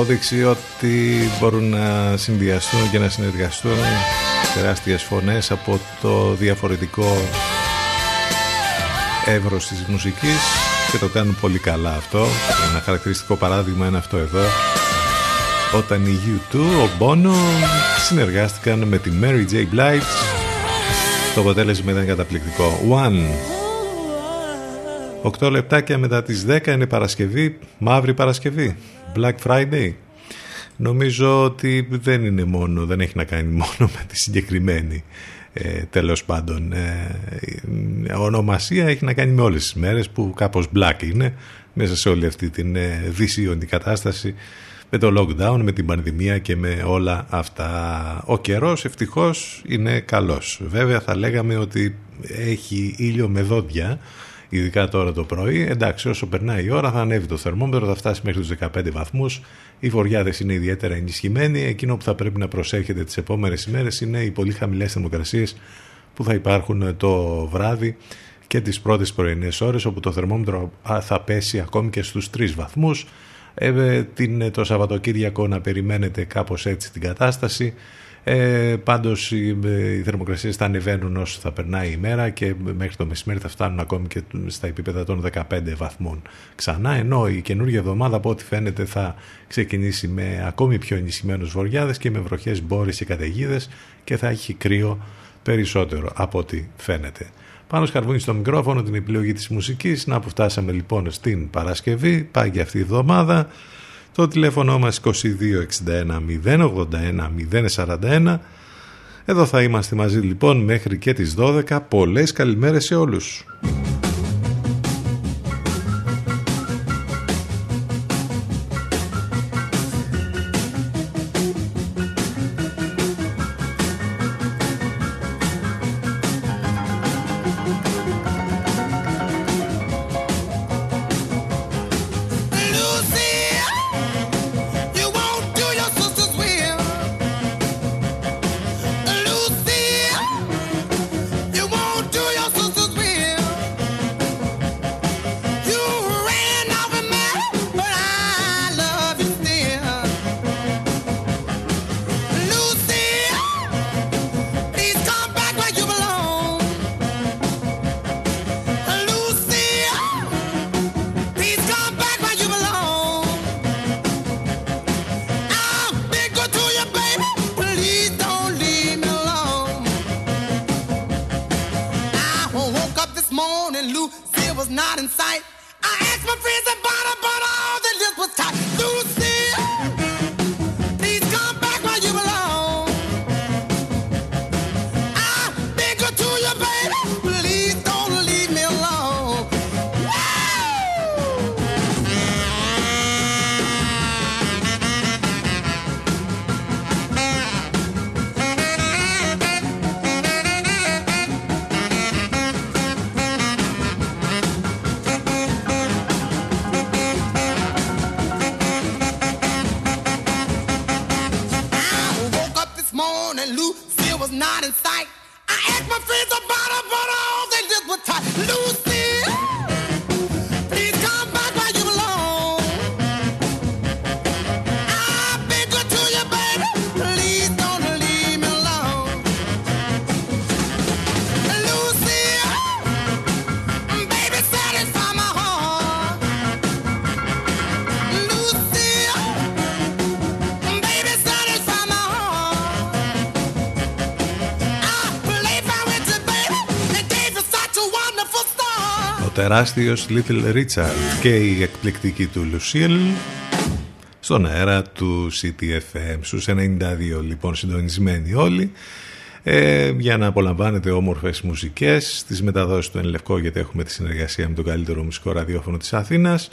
Απόδειξη ότι μπορούν να συνδυαστούν και να συνεργαστούν τεράστιες φωνές από το διαφορετικό εύρος της μουσικής και το κάνουν πολύ καλά αυτό. Ένα χαρακτηριστικό παράδειγμα είναι αυτό εδώ. Όταν οι U2, ο Bono συνεργάστηκαν με τη Mary J. Blige το αποτέλεσμα ήταν καταπληκτικό. One. 8 λεπτάκια μετά τις 10 είναι Παρασκευή, μαύρη Παρασκευή. Black Friday. Νομίζω ότι δεν είναι μόνο, δεν έχει να κάνει μόνο με τη συγκεκριμένη ε, τέλος πάντων ε, ονομασία έχει να κάνει με όλες τις μέρες που κάπως black είναι μέσα σε όλη αυτή την ε, δυσίωνη κατάσταση με το lockdown, με την πανδημία και με όλα αυτά. Ο καιρός ευτυχώς είναι καλός. Βέβαια θα λέγαμε ότι έχει ήλιο με δόντια ειδικά τώρα το πρωί. Εντάξει, όσο περνάει η ώρα θα ανέβει το θερμόμετρο, θα φτάσει μέχρι τους 15 βαθμούς. Οι βοριάδες είναι ιδιαίτερα ενισχυμένοι. Εκείνο που θα πρέπει να προσέχετε τις επόμενες ημέρες είναι οι πολύ χαμηλές θερμοκρασίες που θα υπάρχουν το βράδυ και τις πρώτες πρωινές ώρες όπου το θερμόμετρο θα πέσει ακόμη και στους 3 βαθμούς. Ε, την, το Σαββατοκύριακο να περιμένετε κάπως έτσι την κατάσταση. Ε, πάντως οι, οι θερμοκρασίες θα ανεβαίνουν όσο θα περνάει η μέρα και μέχρι το μεσημέρι θα φτάνουν ακόμη και στα επίπεδα των 15 βαθμών ξανά ενώ η καινούργια εβδομάδα από ό,τι φαίνεται θα ξεκινήσει με ακόμη πιο ενισχυμένους βοριάδες και με βροχές μπόρες και καταιγίδες και θα έχει κρύο περισσότερο από ό,τι φαίνεται. Πάνω σκαρβούνι στο μικρόφωνο την επιλογή της μουσικής. Να που φτάσαμε λοιπόν στην Παρασκευή. Πάει και αυτή η εβδομάδα. Το τηλέφωνο μας 2261 081 041. Εδώ θα είμαστε μαζί λοιπόν μέχρι και τις 12. Πολλές καλημέρες σε όλους. Τεράστιος Little Richard και η εκπληκτική του Lucille στον αέρα του CTFM στους 92 λοιπόν συντονισμένοι όλοι ε, για να απολαμβάνετε όμορφες μουσικές τις μεταδόσεις του Ενλευκό γιατί έχουμε τη συνεργασία με τον καλύτερο μουσικό ραδιόφωνο της Αθήνας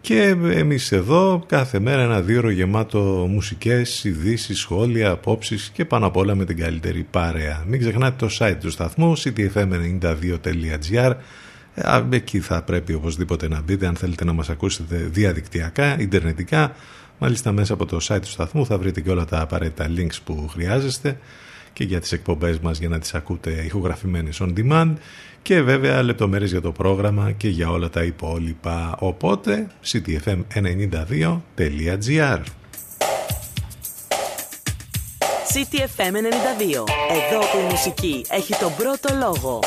και εμείς εδώ κάθε μέρα ένα δύο γεμάτο μουσικές, ειδήσεις, σχόλια, απόψεις και πάνω απ' όλα με την καλύτερη παρέα. Μην ξεχνάτε το site του σταθμού ctfm92.gr Εκεί θα πρέπει οπωσδήποτε να μπείτε αν θέλετε να μας ακούσετε διαδικτυακά, ιντερνετικά. Μάλιστα μέσα από το site του σταθμού θα βρείτε και όλα τα απαραίτητα links που χρειάζεστε και για τις εκπομπές μας για να τις ακούτε ηχογραφημένες on demand και βέβαια λεπτομέρειες για το πρόγραμμα και για όλα τα υπόλοιπα. Οπότε ctfm92.gr CTFM 92. Εδώ που η μουσική έχει τον πρώτο λόγο.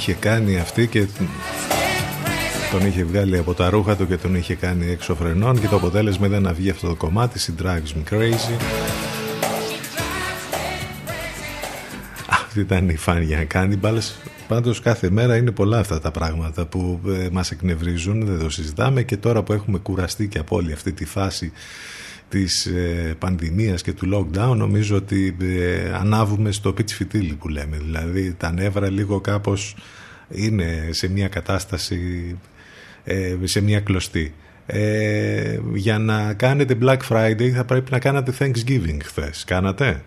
Είχε κάνει αυτή και τον είχε βγάλει από τα ρούχα του και τον είχε κάνει έξω φρενών και το αποτέλεσμα ήταν να βγει αυτό το κομμάτι She Drives Me Crazy. Αυτή ήταν η φάνια μπάλες πάντως κάθε μέρα είναι πολλά αυτά τα πράγματα που ε, μας εκνευρίζουν δεν το συζητάμε και τώρα που έχουμε κουραστεί και από όλη αυτή τη φάση της ε, πανδημίας και του lockdown νομίζω ότι ε, ανάβουμε στο πίτσι φιτίλι που λέμε. Δηλαδή τα νεύρα λίγο κάπως είναι σε μια κατάσταση ε, σε μια κλωστή. Ε, για να κάνετε Black Friday θα πρέπει να κάνατε Thanksgiving χθες. Κάνατε;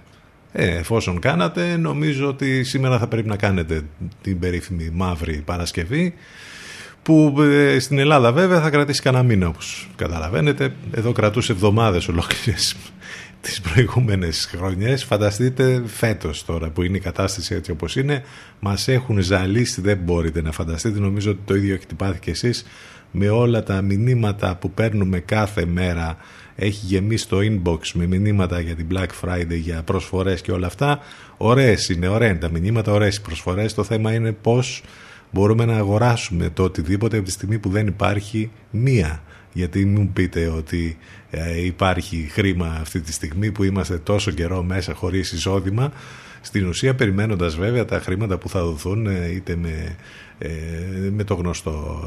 Ε, εφόσον κάνατε νομίζω ότι σήμερα θα πρέπει να κάνετε την περίφημη μαύρη Παρασκευή που ε, στην Ελλάδα βέβαια θα κρατήσει κανένα μήνα όπως καταλαβαίνετε. Εδώ κρατούσε εβδομάδες ολόκληρες τις προηγούμενες χρονιές. Φανταστείτε φέτος τώρα που είναι η κατάσταση έτσι όπως είναι. Μας έχουν ζαλίσει, δεν μπορείτε να φανταστείτε. Νομίζω ότι το ίδιο έχετε πάθει και εσείς με όλα τα μηνύματα που παίρνουμε κάθε μέρα. Έχει γεμίσει το inbox με μηνύματα για την Black Friday, για προσφορές και όλα αυτά. Ωραίες είναι, ωραία είναι τα μηνύματα, ωραίες οι προσφορές. Το θέμα είναι πώς μπορούμε να αγοράσουμε το οτιδήποτε από τη στιγμή που δεν υπάρχει μία. Γιατί μην πείτε ότι ε, υπάρχει χρήμα αυτή τη στιγμή που είμαστε τόσο καιρό μέσα χωρίς εισόδημα. Στην ουσία περιμένοντας βέβαια τα χρήματα που θα δοθούν ε, είτε με, ε, με το γνωστό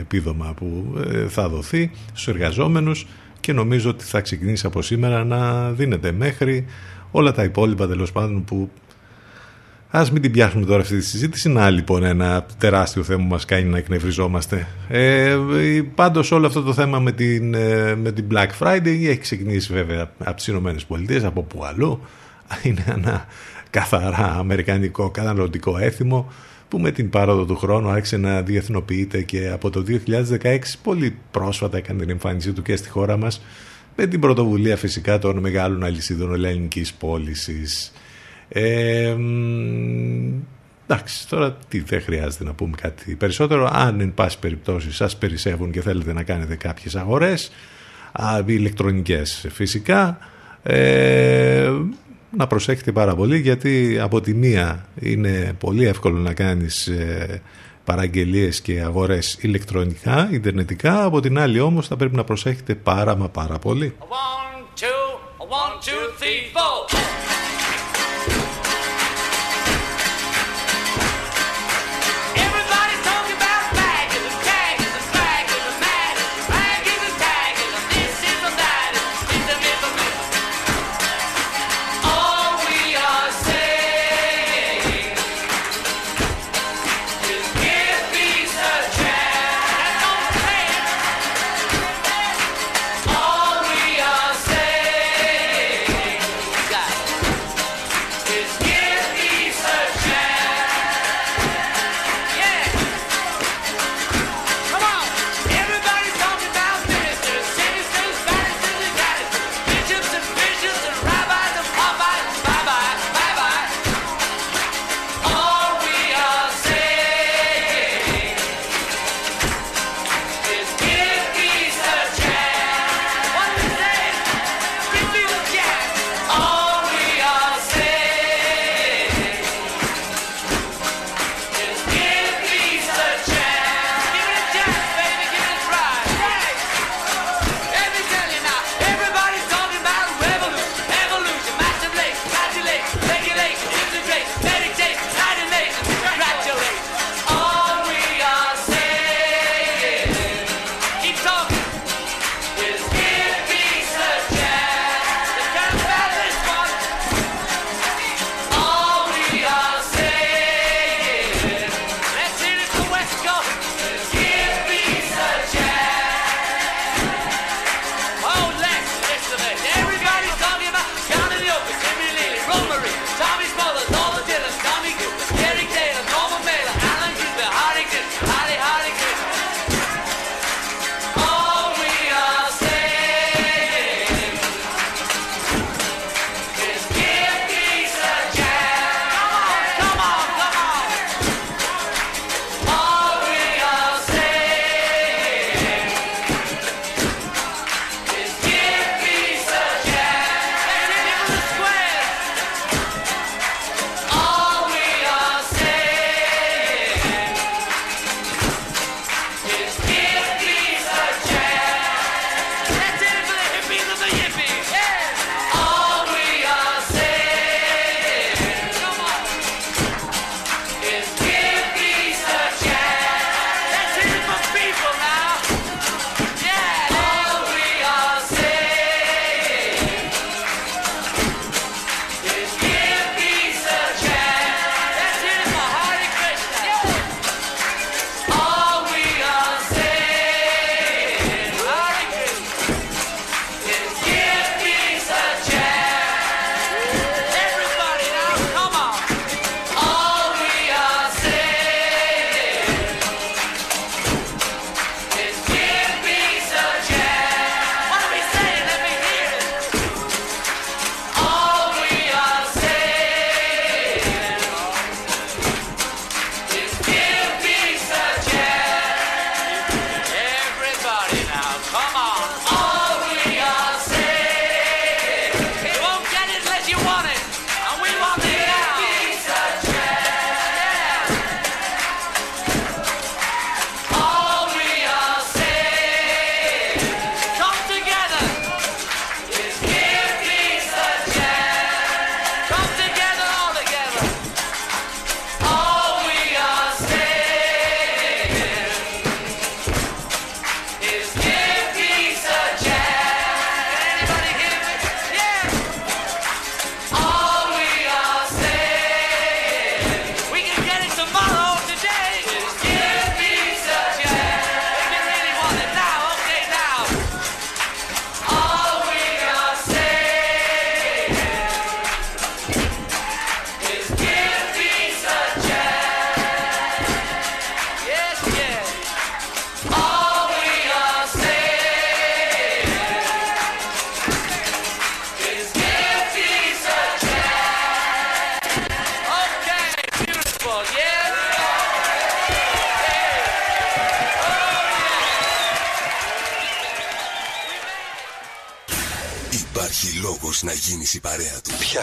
επίδομα που θα δοθεί στους εργαζόμενους και νομίζω ότι θα ξεκινήσει από σήμερα να δίνεται μέχρι όλα τα υπόλοιπα τέλος πάντων που Α μην την πιάσουμε τώρα αυτή τη συζήτηση. Να λοιπόν ένα τεράστιο θέμα που μας κάνει να εκνευριζόμαστε. Ε, Πάντως όλο αυτό το θέμα με την, ε, με την Black Friday έχει ξεκινήσει βέβαια από τις ΗΠΑ, από που αλλού. Είναι ένα καθαρά αμερικανικό καταναλωτικό έθιμο που με την πάροδο του χρόνου άρχισε να διεθνοποιείται και από το 2016 πολύ πρόσφατα έκανε την εμφάνισή του και στη χώρα μας με την πρωτοβουλία φυσικά των μεγάλων αλυσίδων ελληνικής πώλησης ε, εντάξει, τώρα τι δεν χρειάζεται να πούμε κάτι περισσότερο. Αν εν πάση περιπτώσει σας περισσεύουν και θέλετε να κάνετε κάποιες αγορές, α, ηλεκτρονικές φυσικά, ε, να προσέχετε πάρα πολύ γιατί από τη μία είναι πολύ εύκολο να κάνεις ε, παραγγελίες και αγορές ηλεκτρονικά, ιντερνετικά, από την άλλη όμως θα πρέπει να προσέχετε πάρα μα πάρα πολύ. One, two, one, two, three,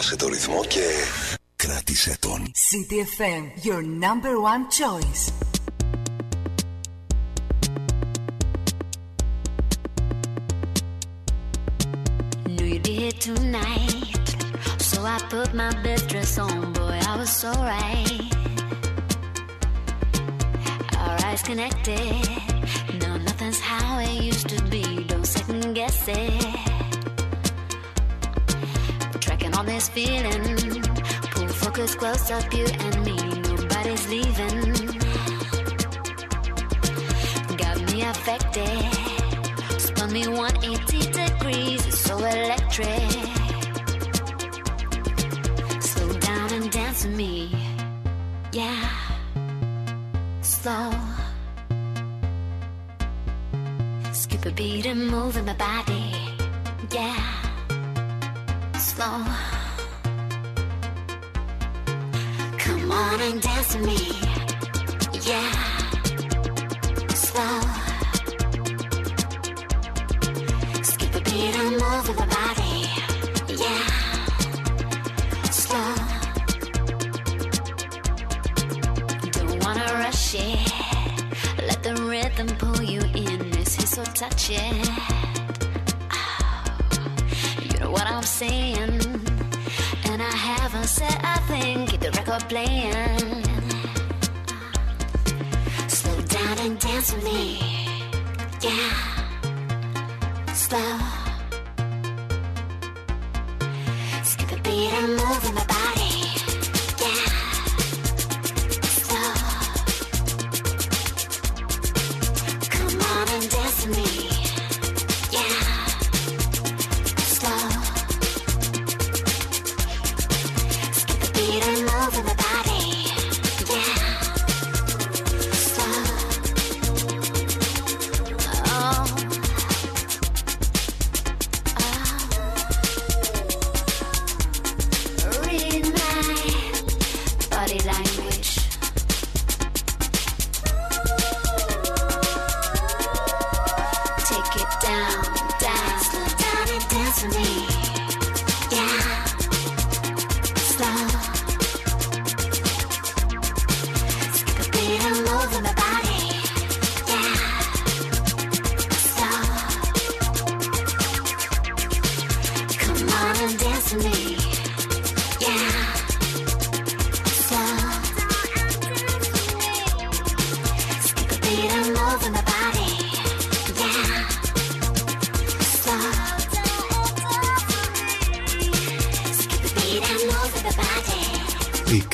παρέα του. Πιάσε το ρυθμό και κράτησε τον. CTFM, your number one choice. Me 180 degrees. It's so electric. Slow down and dance with me. Yeah. Slow. Skip a beat and move in my body. Yeah. Slow. Come on and dance with me. Yeah. Slow. Slow. Don't wanna rush it. Let the rhythm pull you in. This is so touching. Oh, you know what I'm saying? And I haven't said a thing. Keep the record playing. Slow down and dance with me. Yeah. Slow.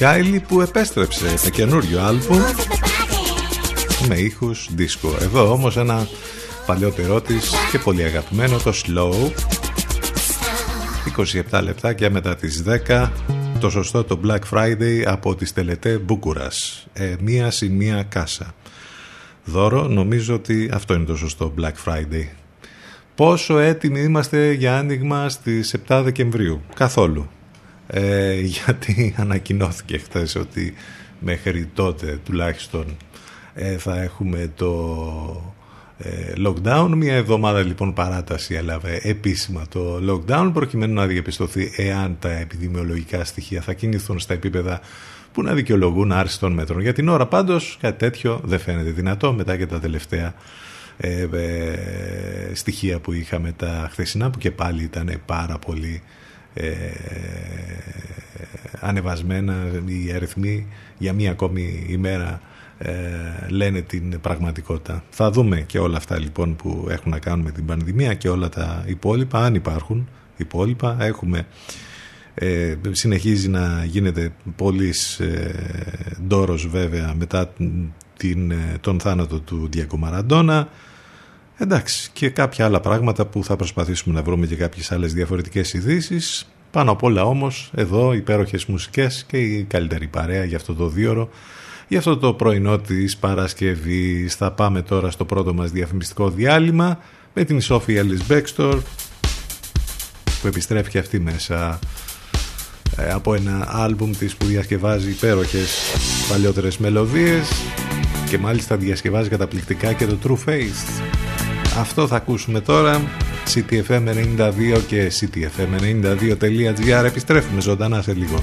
Κάιλι που επέστρεψε σε καινούριο άλμπουμ Move in my body. με ήχους δίσκο. Εδώ όμως ένα παλιότερό της και πολύ αγαπημένο το Slow. 27 λεπτάκια μετά τις 10 το σωστό το Black Friday από τις τελετέ Μπούκουρας. Ε, μία σημεία κάσα. Δώρο νομίζω ότι αυτό είναι το σωστό Black Friday. Πόσο έτοιμοι είμαστε για άνοιγμα στις 7 Δεκεμβρίου; Καθόλου ε, γιατί ανακοινώθηκε χθες ότι μέχρι τότε τουλάχιστον ε, θα έχουμε το ε, lockdown. Μια εβδομάδα λοιπόν παράταση έλαβε επίσημα το lockdown προκειμένου να διαπιστωθεί εάν τα επιδημιολογικά στοιχεία θα κινηθούν στα επίπεδα που να δικαιολογούν άρση των μέτρων. Για την ώρα πάντως κάτι τέτοιο δεν φαίνεται δυνατό μετά και τα τελευταία ε, ε, στοιχεία που είχαμε τα χθεσινά που και πάλι ήταν πάρα πολύ ε, ανεβασμένα οι αριθμοί για μία ακόμη ημέρα ε, λένε την πραγματικότητα. Θα δούμε και όλα αυτά λοιπόν που έχουν να κάνουν με την πανδημία και όλα τα υπόλοιπα, αν υπάρχουν υπόλοιπα. Έχουμε, ε, συνεχίζει να γίνεται πολύς ε, ντόρος βέβαια μετά την, ε, τον θάνατο του Διακο Μαραντόνα. Εντάξει, και κάποια άλλα πράγματα που θα προσπαθήσουμε να βρούμε και κάποιες άλλες διαφορετικές ειδήσεις. Πάνω απ' όλα όμως, εδώ υπέροχες μουσικές και η καλύτερη παρέα για αυτό το δίωρο για αυτό το πρωινό της Παρασκευής. Θα πάμε τώρα στο πρώτο μας διαφημιστικό διάλειμμα με την Σόφια Λις Μπέκστορ που επιστρέφει και αυτή μέσα ε, από ένα άλμπουμ της που διασκευάζει υπέροχες παλιότερες μελωδίες και μάλιστα διασκευάζει καταπληκτικά και το True Face. Αυτό θα ακούσουμε τώρα ctfm92 και ctfm92.gr επιστρέφουμε ζωντανά σε λίγο.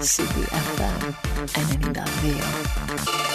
CPFM 92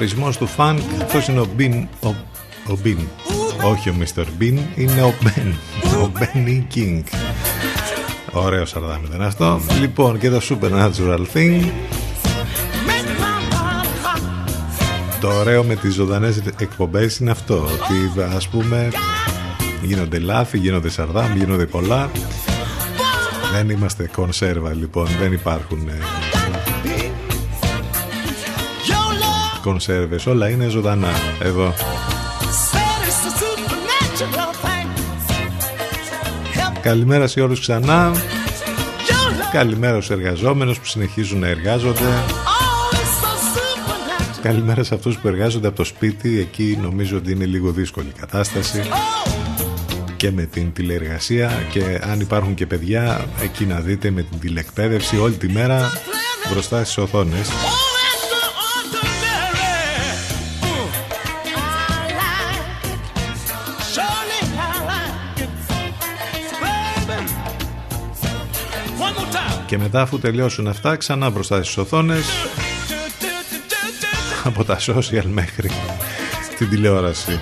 ορισμός του funk αυτός είναι ο Bean, ο, ο Bean. Όχι ο Mr. Bean, είναι ο Ben. Ο Benny King. Ωραίο σαρδάμι δεν αυτό. Λοιπόν, και το Supernatural Thing. Το ωραίο με τις ζωντανές εκπομπές είναι αυτό Ότι ας πούμε γίνονται λάθη, γίνονται σαρδάμ, γίνονται πολλά Δεν είμαστε κονσέρβα λοιπόν, δεν υπάρχουν κονσέρβες. Όλα είναι ζωντανά εδώ. Καλημέρα σε όλους ξανά. Καλημέρα στους εργαζόμενους που συνεχίζουν να εργάζονται. Καλημέρα σε αυτούς που εργάζονται από το σπίτι. Εκεί νομίζω ότι είναι λίγο δύσκολη η κατάσταση. Και με την τηλεεργασία Και αν υπάρχουν και παιδιά Εκεί να δείτε με την τηλεκπαίδευση Όλη τη μέρα μπροστά στις οθόνες Και μετά αφού τελειώσουν αυτά ξανά μπροστά στις οθόνες από τα social μέχρι την τηλεόραση.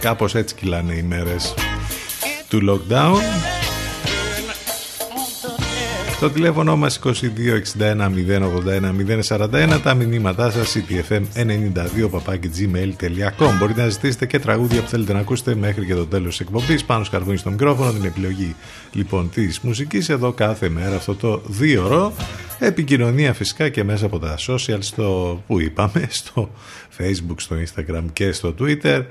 Κάπως έτσι κυλάνε οι μέρες του lockdown. Το τηλέφωνο μας 2261 081 041 τα μηνύματά σας ctfm92 gmail.com Μπορείτε να ζητήσετε και τραγούδια που θέλετε να ακούσετε μέχρι και το τέλος της εκπομπής. Πάνω σκαρβούνι στο μικρόφωνο την επιλογή λοιπόν της μουσικής. Εδώ κάθε μέρα αυτό το δύο ώρο. Επικοινωνία φυσικά και μέσα από τα social στο που είπαμε στο facebook, στο instagram και στο twitter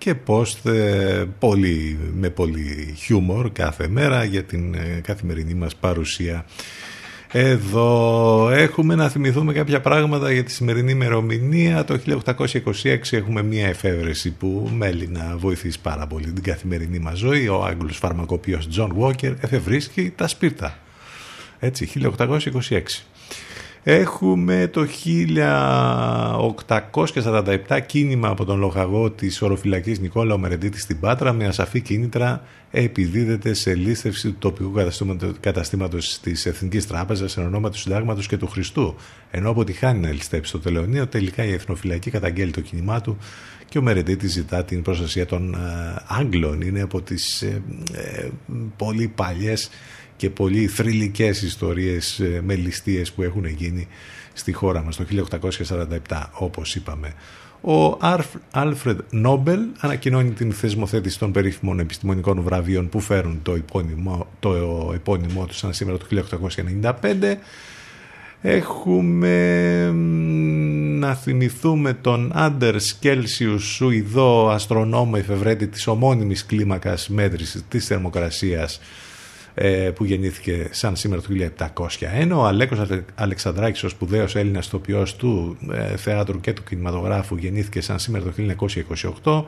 και post ε, πολύ, με πολύ χιούμορ κάθε μέρα για την ε, καθημερινή μας παρουσία. Εδώ έχουμε να θυμηθούμε κάποια πράγματα για τη σημερινή ημερομηνία. Το 1826 έχουμε μία εφεύρεση που μέλει να βοηθήσει πάρα πολύ την καθημερινή μας ζωή. Ο Άγγλος φαρμακοποιός John Walker εφευρίσκει τα σπίρτα. Έτσι, 1826. Έχουμε το 1847 κίνημα από τον λοχαγό της οροφυλακής Νικόλα Ομερεντήτη στην Πάτρα με ασαφή κίνητρα επιδίδεται σε λίστευση του τοπικού καταστήματος της Εθνικής Τράπεζας εν ονόμα του Συντάγματος και του Χριστού. Ενώ αποτυχάνει να ληστέψει το τελεωνίο, τελικά η Εθνοφυλακή καταγγέλει το κίνημά του και ο Μερεντήτη ζητά την προστασία των ε, Άγγλων. Είναι από τις ε, ε, πολύ παλιές και πολύ θρηλυκές ιστορίες ε, με ληστείες που έχουν γίνει στη χώρα μας το 1847 όπως είπαμε. Ο Άλφρεντ Νόμπελ ανακοινώνει την θεσμοθέτηση των περίφημων επιστημονικών βραβείων που φέρουν το επώνυμό, το επώνυμό τους σαν σήμερα το 1895. Έχουμε να θυμηθούμε τον Άντερ Σκέλσιους Σουηδό αστρονόμο εφευρέτη της ομώνυμης κλίμακας μέτρησης της θερμοκρασίας ε, που γεννήθηκε σαν σήμερα το 1701. Ο Αλέκος Αλεξανδράκης, ο σπουδαίος Έλληνας τοπιός του ε, θεάτρου και του κινηματογράφου, γεννήθηκε σαν σήμερα το 1928.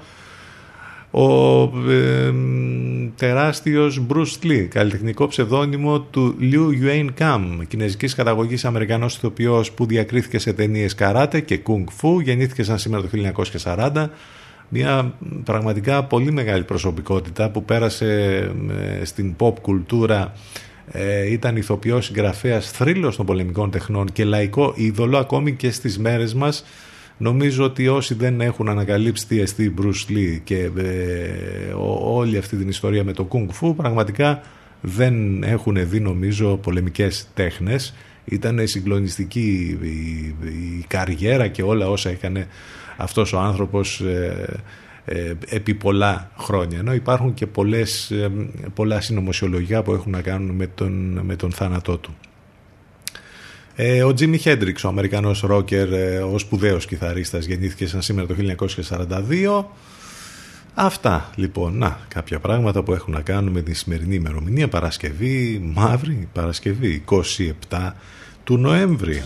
Ο ε, τεράστιος Bruce Lee, καλλιτεχνικό ψευδόνυμο του Liu Yuan Kam, κινέζικης καταγωγής Αμερικανός ηθοποιός που διακρίθηκε σε ταινίες καράτε και kung fu, γεννήθηκε σαν σήμερα το 1940 μια πραγματικά πολύ μεγάλη προσωπικότητα που πέρασε ε, στην pop κουλτούρα ε, ήταν ηθοποιός, συγγραφέας, θρύλος των πολεμικών τεχνών και λαϊκό είδωλο ακόμη και στις μέρες μας. Νομίζω ότι όσοι δεν έχουν ανακαλύψει τι εστί Bruce Lee και ε, όλη αυτή την ιστορία με το Kung Fu πραγματικά δεν έχουν δει νομίζω πολεμικές τέχνες. Ήταν συγκλονιστική η, η καριέρα και όλα όσα έκανε αυτός ο άνθρωπος ε, ε, επί πολλά χρόνια ενώ υπάρχουν και πολλές, ε, πολλά συνωμοσιολογικά που έχουν να κάνουν με τον, με τον θάνατό του. Ε, ο Τζίμι Χέντριξ, ο Αμερικανός ρόκερ, ε, ο σπουδαίος κιθαρίστας, γεννήθηκε σαν σήμερα το 1942. Αυτά λοιπόν, να, κάποια πράγματα που έχουν να κάνουν με τη σημερινή ημερομηνία, Παρασκευή, Μαύρη Παρασκευή, 27 του Νοέμβρη.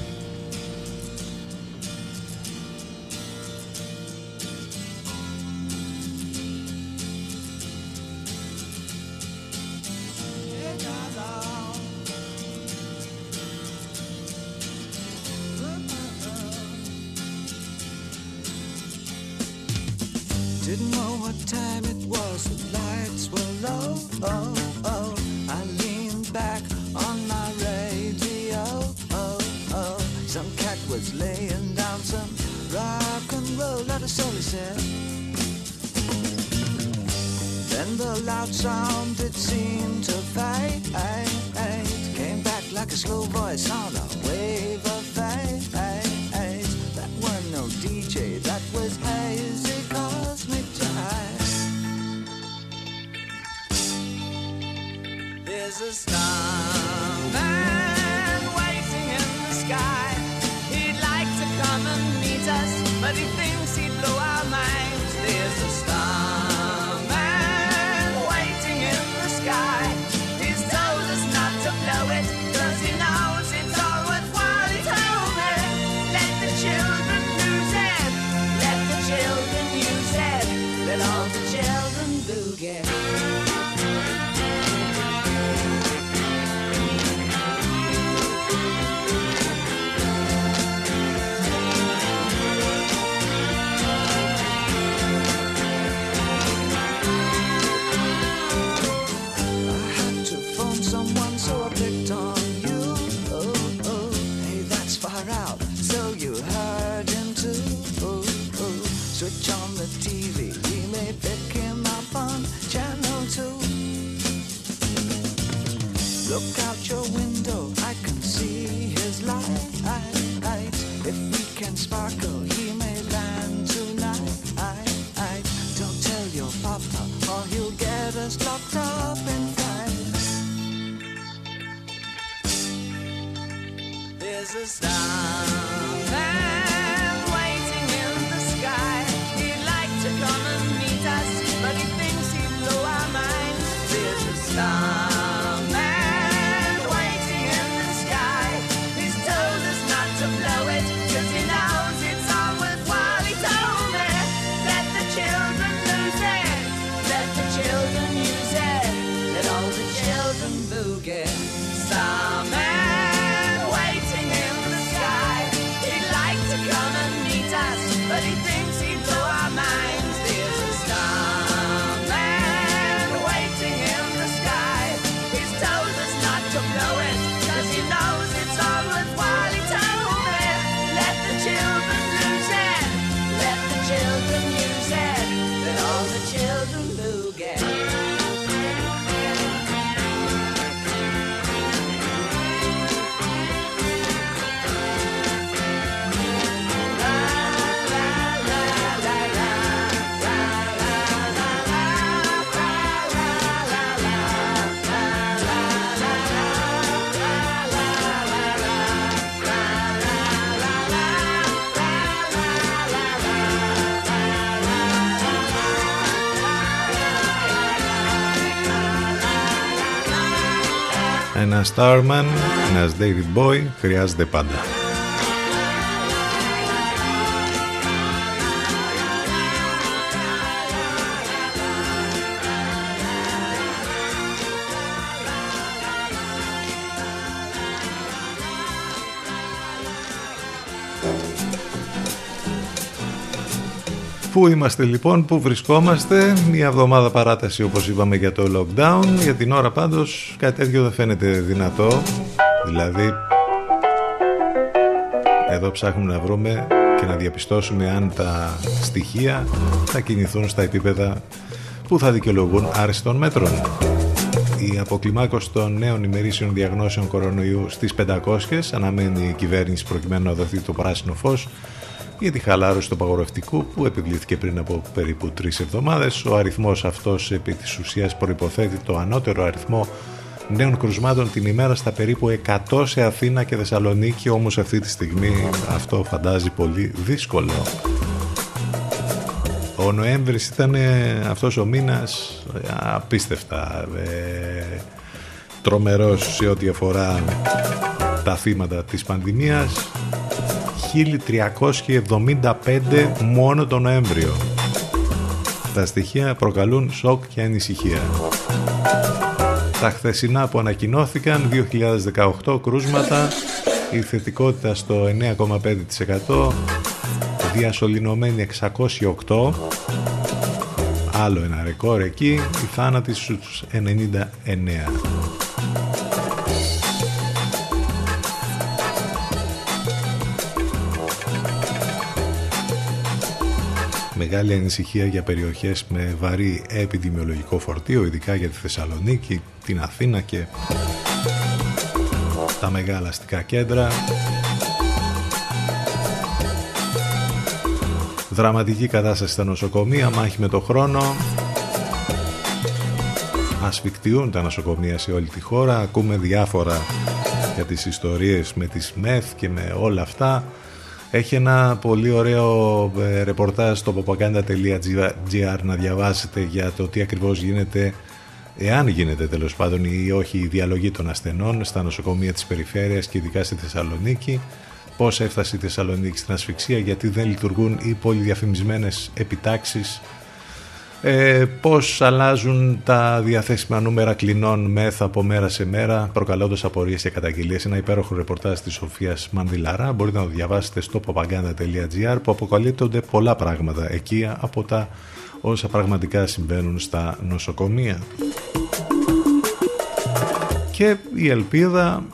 There's a starman waiting in the sky. He'd like to come and meet us, but he thinks Ένα Starman, ένας David Boy χρειάζεται πάντα. Πού είμαστε λοιπόν, πού βρισκόμαστε, μια εβδομάδα παράταση όπως είπαμε για το lockdown, για την ώρα πάντως κάτι τέτοιο δεν φαίνεται δυνατό, δηλαδή εδώ ψάχνουμε να βρούμε και να διαπιστώσουμε αν τα στοιχεία θα κινηθούν στα επίπεδα που θα δικαιολογούν άριστον μέτρων. Η αποκλιμάκωση των νέων ημερήσεων διαγνώσεων κορονοϊού στις 500 αναμένει η κυβέρνηση προκειμένου να δοθεί το πράσινο φως για τη χαλάρωση του απαγορευτικού που επιβλήθηκε πριν από περίπου τρεις εβδομάδες. Ο αριθμός αυτός επί της ουσίας προϋποθέτει το ανώτερο αριθμό νέων κρουσμάτων την ημέρα στα περίπου 100 σε Αθήνα και Θεσσαλονίκη, όμως αυτή τη στιγμή αυτό φαντάζει πολύ δύσκολο. Ο Νοέμβρης ήταν αυτός ο μήνας απίστευτα ε, τρομερός σε ό,τι αφορά τα θύματα της πανδημίας 1375 μόνο τον Νοέμβριο. Τα στοιχεία προκαλούν σοκ και ανησυχία. Τα χθεσινά που ανακοινώθηκαν 2018 κρούσματα, η θετικότητα στο 9,5%, διασωληνωμένη 608, άλλο ένα ρεκόρ εκεί, η θάνατη στους 99. Μεγάλη ανησυχία για περιοχές με βαρύ επιδημιολογικό φορτίο, ειδικά για τη Θεσσαλονίκη, την Αθήνα και τα μεγάλα αστικά κέντρα. Δραματική κατάσταση στα νοσοκομεία, μάχη με το χρόνο. Ασφικτιούν τα νοσοκομεία σε όλη τη χώρα. Ακούμε διάφορα για τις ιστορίες με τις ΜΕΘ και με όλα αυτά. Έχει ένα πολύ ωραίο ε, ρεπορτάζ στο popaganda.gr να διαβάσετε για το τι ακριβώς γίνεται εάν γίνεται τέλος πάντων ή όχι η διαλογή των ασθενών στα νοσοκομεία της περιφέρειας και ειδικά στη Θεσσαλονίκη πώς έφτασε η Θεσσαλονίκη στην ασφυξία γιατί δεν λειτουργούν οι πολυδιαφημισμένες επιτάξεις ε, πώς αλλάζουν τα διαθέσιμα νούμερα κλινών μεθ από μέρα σε μέρα προκαλώντας απορίες και καταγγελίες. Ένα υπέροχο ρεπορτάζ της Σοφίας Μανδυλαρά μπορείτε να το διαβάσετε στο popaganda.gr που αποκαλύπτονται πολλά πράγματα εκεί από τα όσα πραγματικά συμβαίνουν στα νοσοκομεία. Και η ελπίδα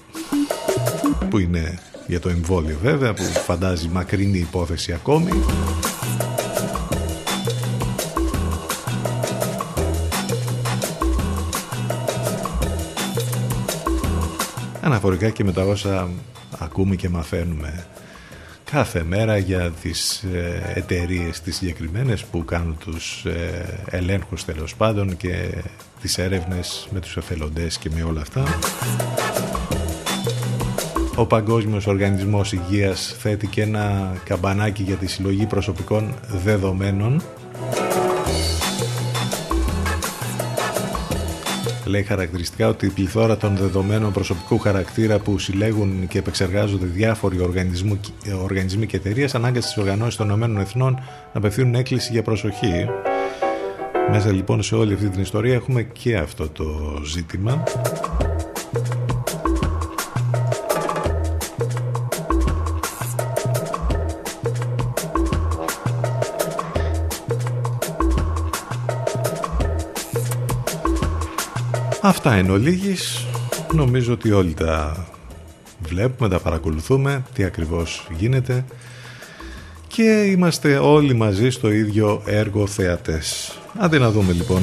που είναι για το εμβόλιο βέβαια που φαντάζει μακρινή υπόθεση ακόμη αναφορικά και με τα όσα ακούμε και μαθαίνουμε κάθε μέρα για τις ε, εταιρείες τις συγκεκριμένες που κάνουν τους ε, ελέγχους τέλος πάντων και τις έρευνες με τους εθελοντές και με όλα αυτά. Ο Παγκόσμιος Οργανισμός Υγείας θέτει και ένα καμπανάκι για τη συλλογή προσωπικών δεδομένων λέει χαρακτηριστικά ότι η πληθώρα των δεδομένων προσωπικού χαρακτήρα που συλλέγουν και επεξεργάζονται διάφοροι οργανισμοί και εταιρείες ανάγκασε τις οργανώσεις των ΗΕ να απευθύνουν έκκληση για προσοχή. Μέσα λοιπόν σε όλη αυτή την ιστορία έχουμε και αυτό το ζήτημα. Αυτά είναι ολίγης. Νομίζω ότι όλοι τα βλέπουμε, τα παρακολουθούμε, τι ακριβώς γίνεται και είμαστε όλοι μαζί στο ίδιο έργο θεατές. Άντε να δούμε λοιπόν.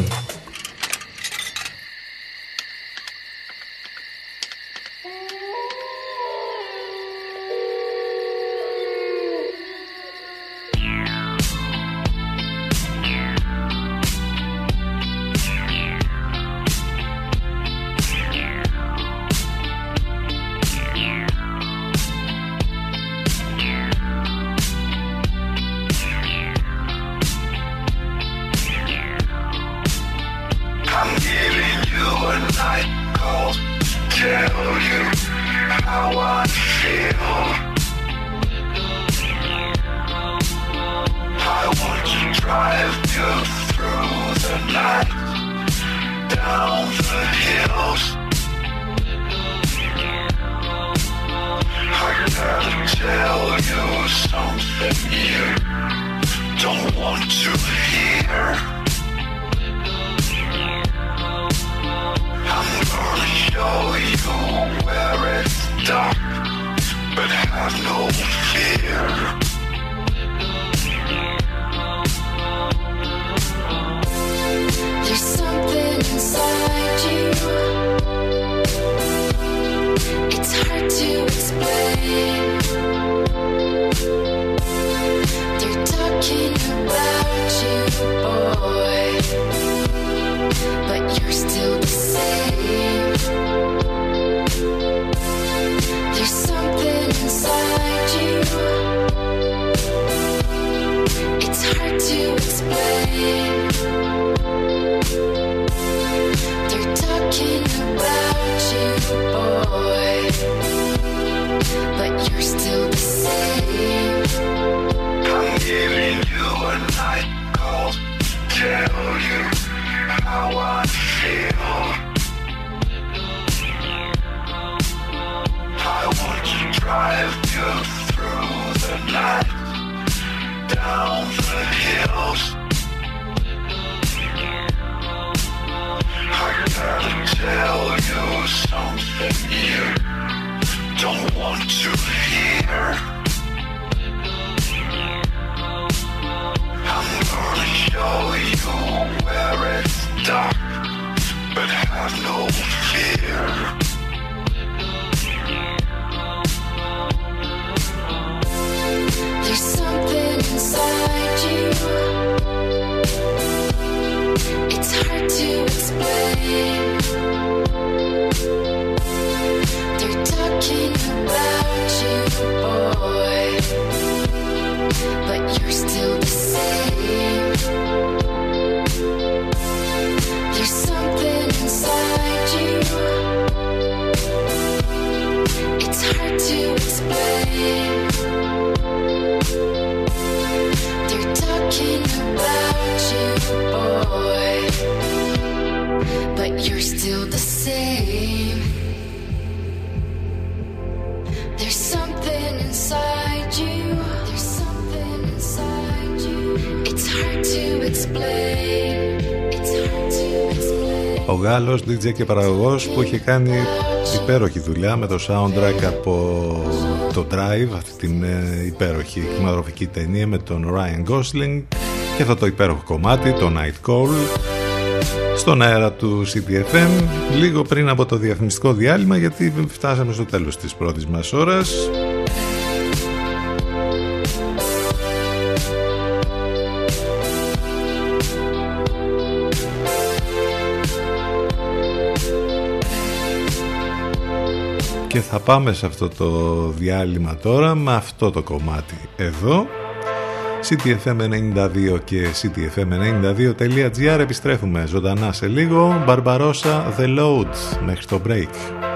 Καλός DJ και παραγωγός που έχει κάνει υπέροχη δουλειά με το soundtrack από το Drive αυτή την ε, υπέροχη κινηματογραφική ταινία με τον Ryan Gosling και αυτό το υπέροχο κομμάτι, το Night Call στον αέρα του CDFM λίγο πριν από το διαφημιστικό διάλειμμα γιατί φτάσαμε στο τέλος της πρώτης μας ώρας. θα πάμε σε αυτό το διάλειμμα τώρα με αυτό το κομμάτι εδώ. Ctfm92 και ctfm92.gr επιστρέφουμε ζωντανά σε λίγο. Μπαρμπαρόσα The Load μέχρι το break.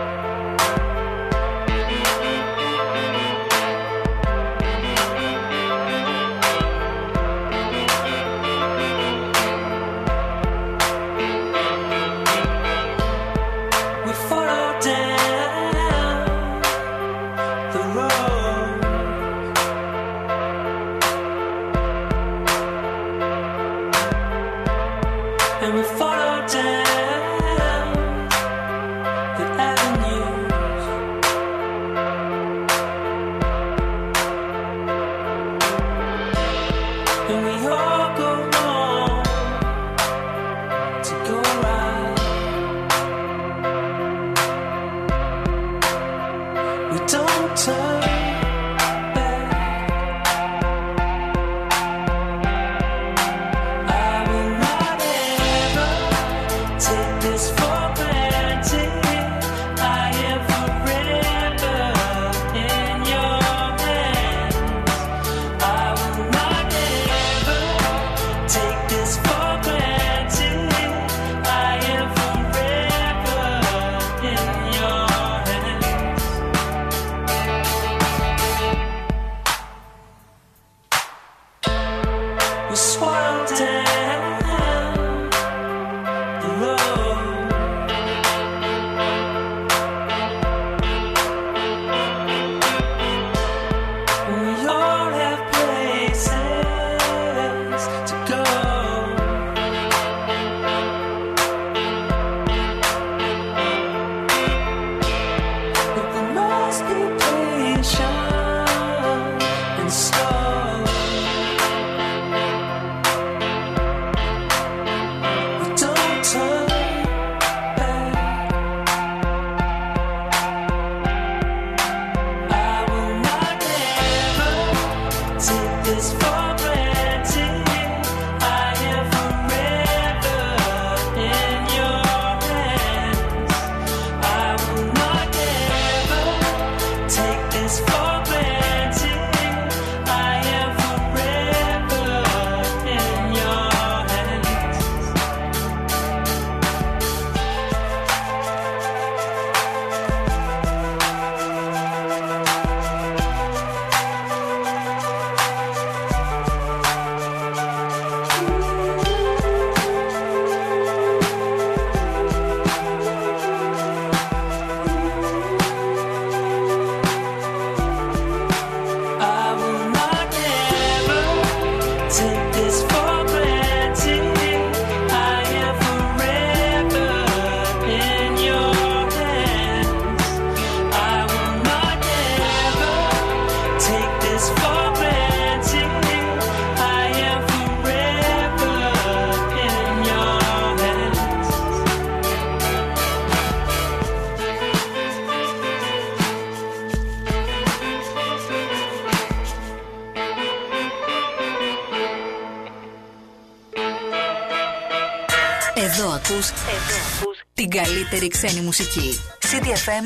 καλύτερη ξένη μουσική. CDFM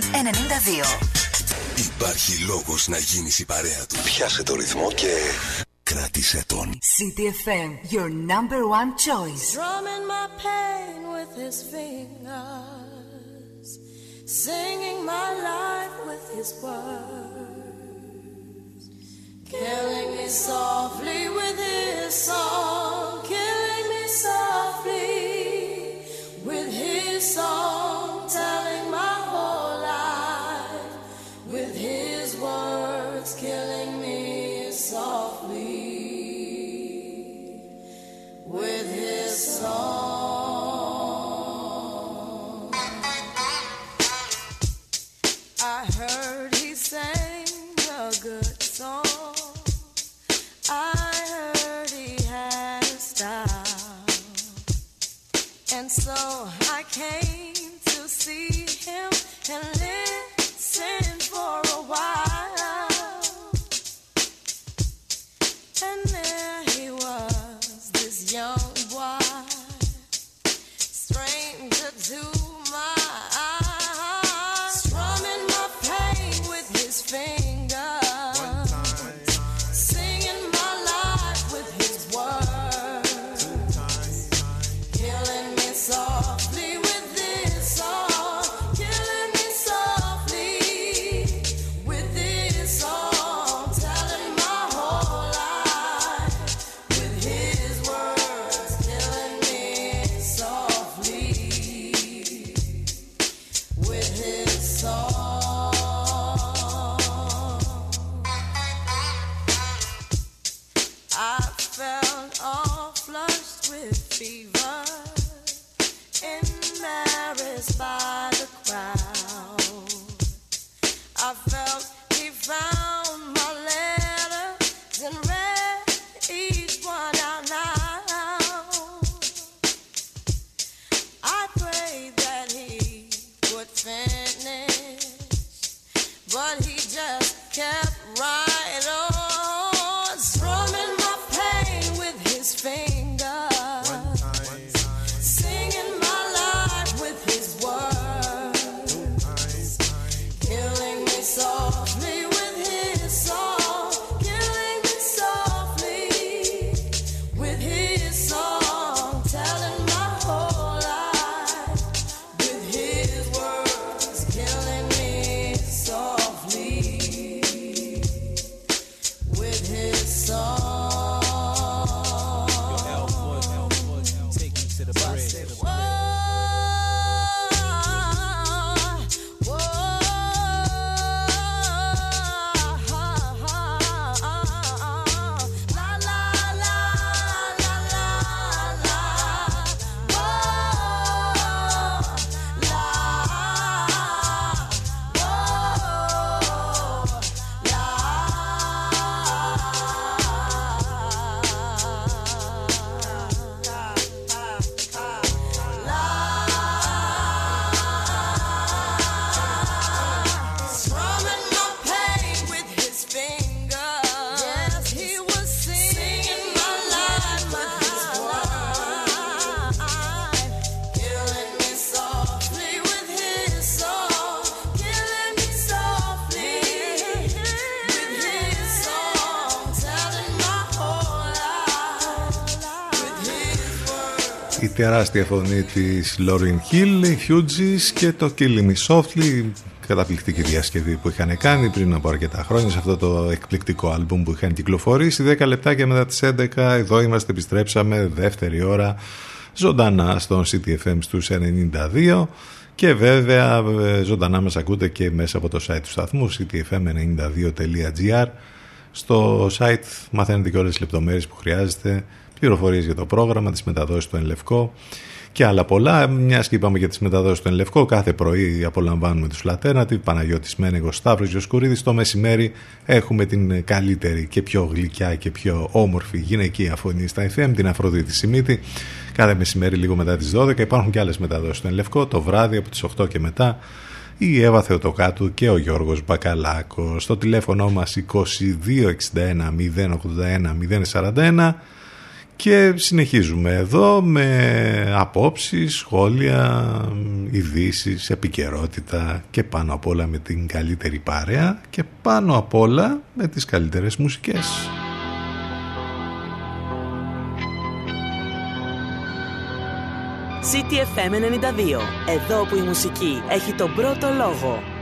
92. Υπάρχει λόγο να γίνει η παρέα του. Πιάσε το ρυθμό και κράτησε τον. CDFM, your number one choice. Drumming my pain with his fingers. Singing my life with his words. Killing me softly with his song. Came to see him and bye. Τεράστια φωνή της Lauryn Hill, οι Fugees και το Killing Me Softly καταπληκτική διασκευή που είχαν κάνει πριν από αρκετά χρόνια σε αυτό το εκπληκτικό άλμπουμ που είχαν κυκλοφορήσει. 10 λεπτάκια μετά τις 11 εδώ είμαστε επιστρέψαμε δεύτερη ώρα ζωντανά στον CTFM στους 92 και βέβαια ε, ζωντανά μας ακούτε και μέσα από το site του σταθμού ctfm92.gr στο site μαθαίνετε και όλες τις λεπτομέρειες που χρειάζεται πληροφορίες για το πρόγραμμα, τις μεταδόσεις του Ενλευκό και άλλα πολλά. Μια και είπαμε για τις μεταδόσεις του Ενλευκό, κάθε πρωί απολαμβάνουμε τους Λατέρνατη, Παναγιώτης Μένεγο, Σταύρος Γιοσκουρίδη. Το μεσημέρι έχουμε την καλύτερη και πιο γλυκιά και πιο όμορφη γυναικεία φωνή στα FM, την Αφροδίτη Σιμίτη. Κάθε μεσημέρι λίγο μετά τις 12 υπάρχουν και άλλες μεταδόσεις του Ενλευκό, το βράδυ από τις 8 και μετά. Η Εύα Θεοτοκάτου και ο Γιώργος Μπακαλάκος. Στο τηλέφωνο μας 2261 081 041 Και συνεχίζουμε εδώ με απόψεις, σχόλια, ειδήσεις, επικαιρότητα και πάνω απ' όλα με την καλύτερη παρέα και πάνω απ' όλα με τις καλύτερες μουσικές. CTFM 92. Εδώ που η μουσική έχει τον πρώτο λόγο.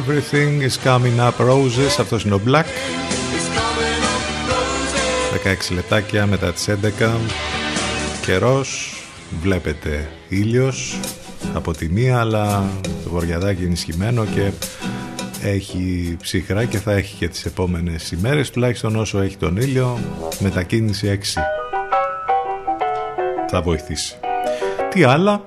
Everything is coming up roses. Αυτός είναι ο Black. coming up roses. 16 λεπτάκια μετά τις 11. Καιρός. Βλέπετε ήλιος από τη μία, αλλά το βορειαδάκι είναι ισχυμένο και έχει ψυχρά και θα έχει και τις επόμενες ημέρες, τουλάχιστον όσο έχει τον ήλιο, μετακίνηση 6. Θα βοηθήσει. Τι άλλα,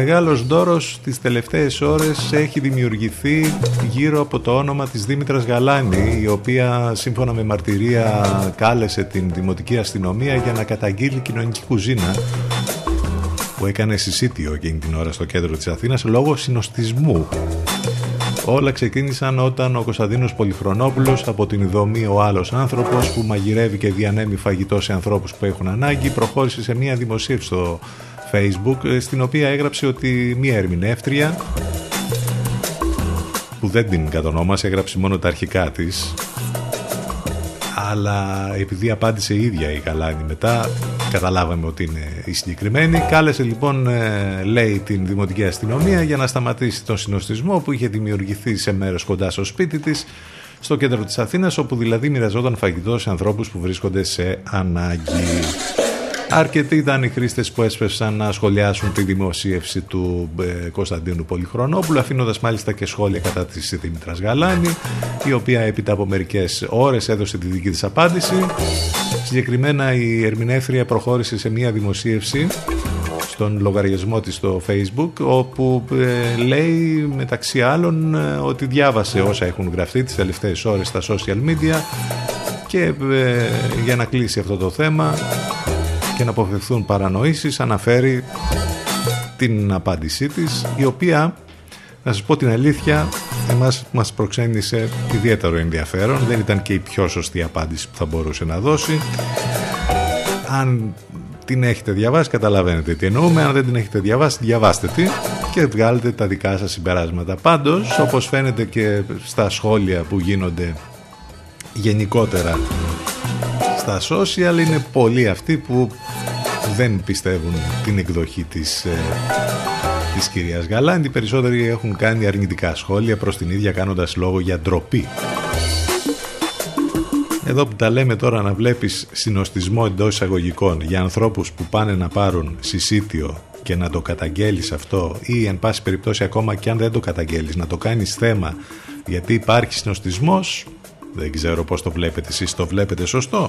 Μεγάλος δώρος τις τελευταίες ώρες έχει δημιουργηθεί γύρω από το όνομα της Δήμητρας Γαλάνη η οποία σύμφωνα με μαρτυρία κάλεσε την Δημοτική Αστυνομία για να καταγγείλει κοινωνική κουζίνα που έκανε συσίτιο εκείνη την ώρα στο κέντρο της Αθήνας λόγω συνοστισμού. Όλα ξεκίνησαν όταν ο Κωνσταντίνος Πολυχρονόπουλος από την δομή ο άλλος άνθρωπος που μαγειρεύει και διανέμει φαγητό σε ανθρώπους που έχουν ανάγκη προχώρησε σε μια δημοσίευση στο facebook ε, στην οποία έγραψε ότι μία ερμηνεύτρια που δεν την κατονόμασε έγραψε μόνο τα αρχικά της αλλά επειδή απάντησε η ίδια η Γαλάνη μετά καταλάβαμε ότι είναι η συγκεκριμένη κάλεσε λοιπόν ε, λέει την Δημοτική Αστυνομία για να σταματήσει τον συνοστισμό που είχε δημιουργηθεί σε μέρος κοντά στο σπίτι της στο κέντρο της Αθήνας όπου δηλαδή μοιραζόταν φαγητό σε ανθρώπους που βρίσκονται σε ανάγκη. Αρκετοί ήταν οι χρήστες που έσπευσαν να σχολιάσουν τη δημοσίευση του ε, Κωνσταντίνου Πολυχρονόπουλου, αφήνοντας μάλιστα και σχόλια κατά της Δήμητρα Γαλάνη, η οποία έπειτα από μερικές ώρες έδωσε τη δική της απάντηση. Συγκεκριμένα η ερμηνεύτρια προχώρησε σε μια δημοσίευση στον λογαριασμό της στο facebook όπου ε, λέει μεταξύ άλλων ε, ότι διάβασε όσα έχουν γραφτεί τις τελευταίες ώρες στα social media και ε, για να κλείσει αυτό το θέμα και να αποφευθούν παρανοήσεις αναφέρει την απάντησή της η οποία να σας πω την αλήθεια εμάς μας προξένησε ιδιαίτερο ενδιαφέρον. Δεν ήταν και η πιο σωστή απάντηση που θα μπορούσε να δώσει. Αν την έχετε διαβάσει καταλαβαίνετε τι εννοούμε. Αν δεν την έχετε διαβάσει διαβάστε τη και βγάλετε τα δικά σας συμπεράσματα. Πάντως όπως φαίνεται και στα σχόλια που γίνονται γενικότερα στα social είναι πολλοί αυτοί που δεν πιστεύουν την εκδοχή της, ε, της κυρίας Γαλάντη. Οι περισσότεροι έχουν κάνει αρνητικά σχόλια προς την ίδια κάνοντας λόγο για ντροπή. Εδώ που τα λέμε τώρα να βλέπεις συνοστισμό εντός εισαγωγικών για ανθρώπους που πάνε να πάρουν συσίτιο και να το καταγγέλεις αυτό ή εν πάση περιπτώσει ακόμα και αν δεν το καταγγέλεις να το κάνεις θέμα γιατί υπάρχει συνοστισμός δεν ξέρω πώς το βλέπετε εσείς. Το βλέπετε σωστό;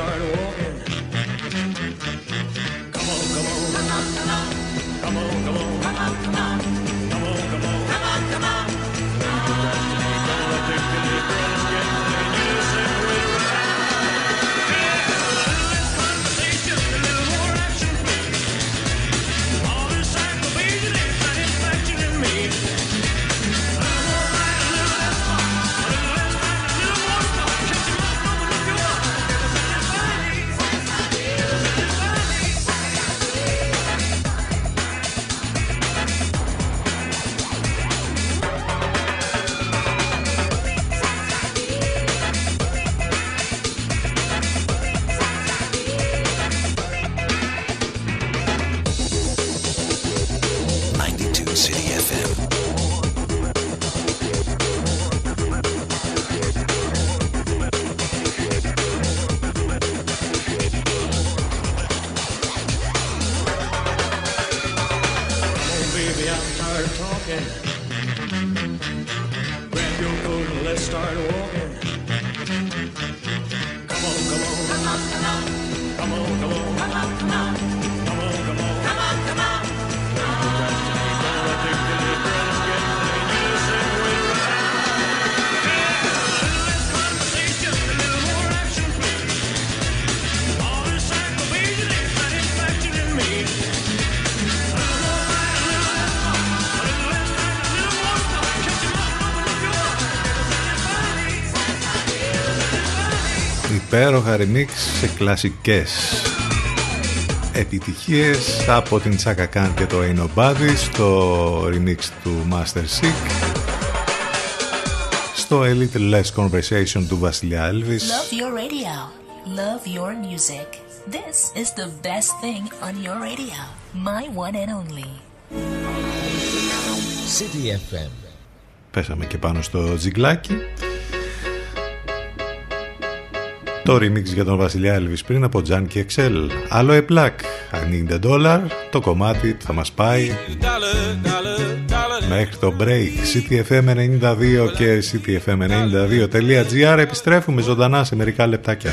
start remix σε κλασικές επιτυχίες από την Τσάκα Κάν και το Ain't Nobody στο remix του Master Sick στο A Little Less Conversation του Βασιλιά Elvis Love your radio, love your music This is the best thing on your radio My one and only City FM Πέσαμε και πάνω στο τζιγκλάκι το remix για τον Βασιλιά Elvis πριν από Τζαν και Excel. Άλλο επλάκ. Αν αν δολάρ το κομμάτι θα μας πάει μέχρι το break. CTFM92 και CTFM92.gr επιστρέφουμε ζωντανά σε μερικά λεπτάκια.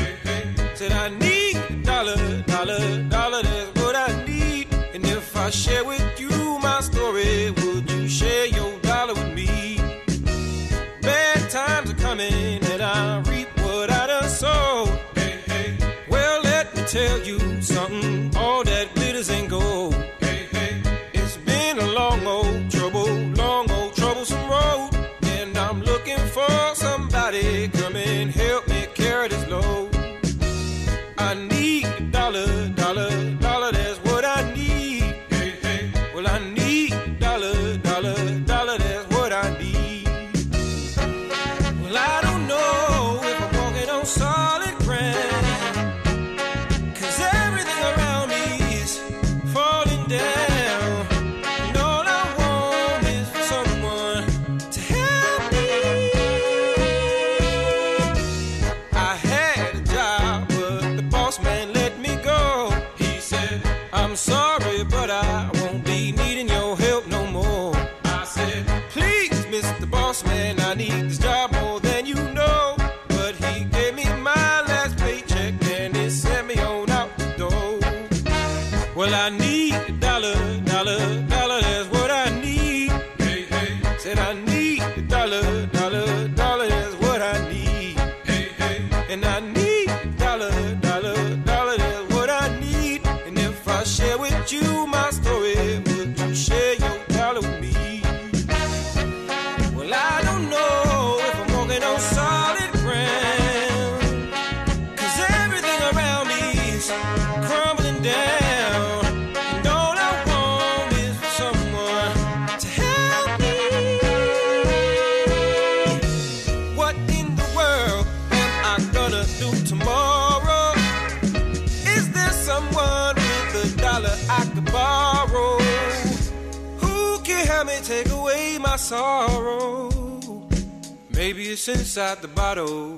inside the bottle.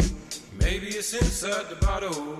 Maybe it's inside the bottle.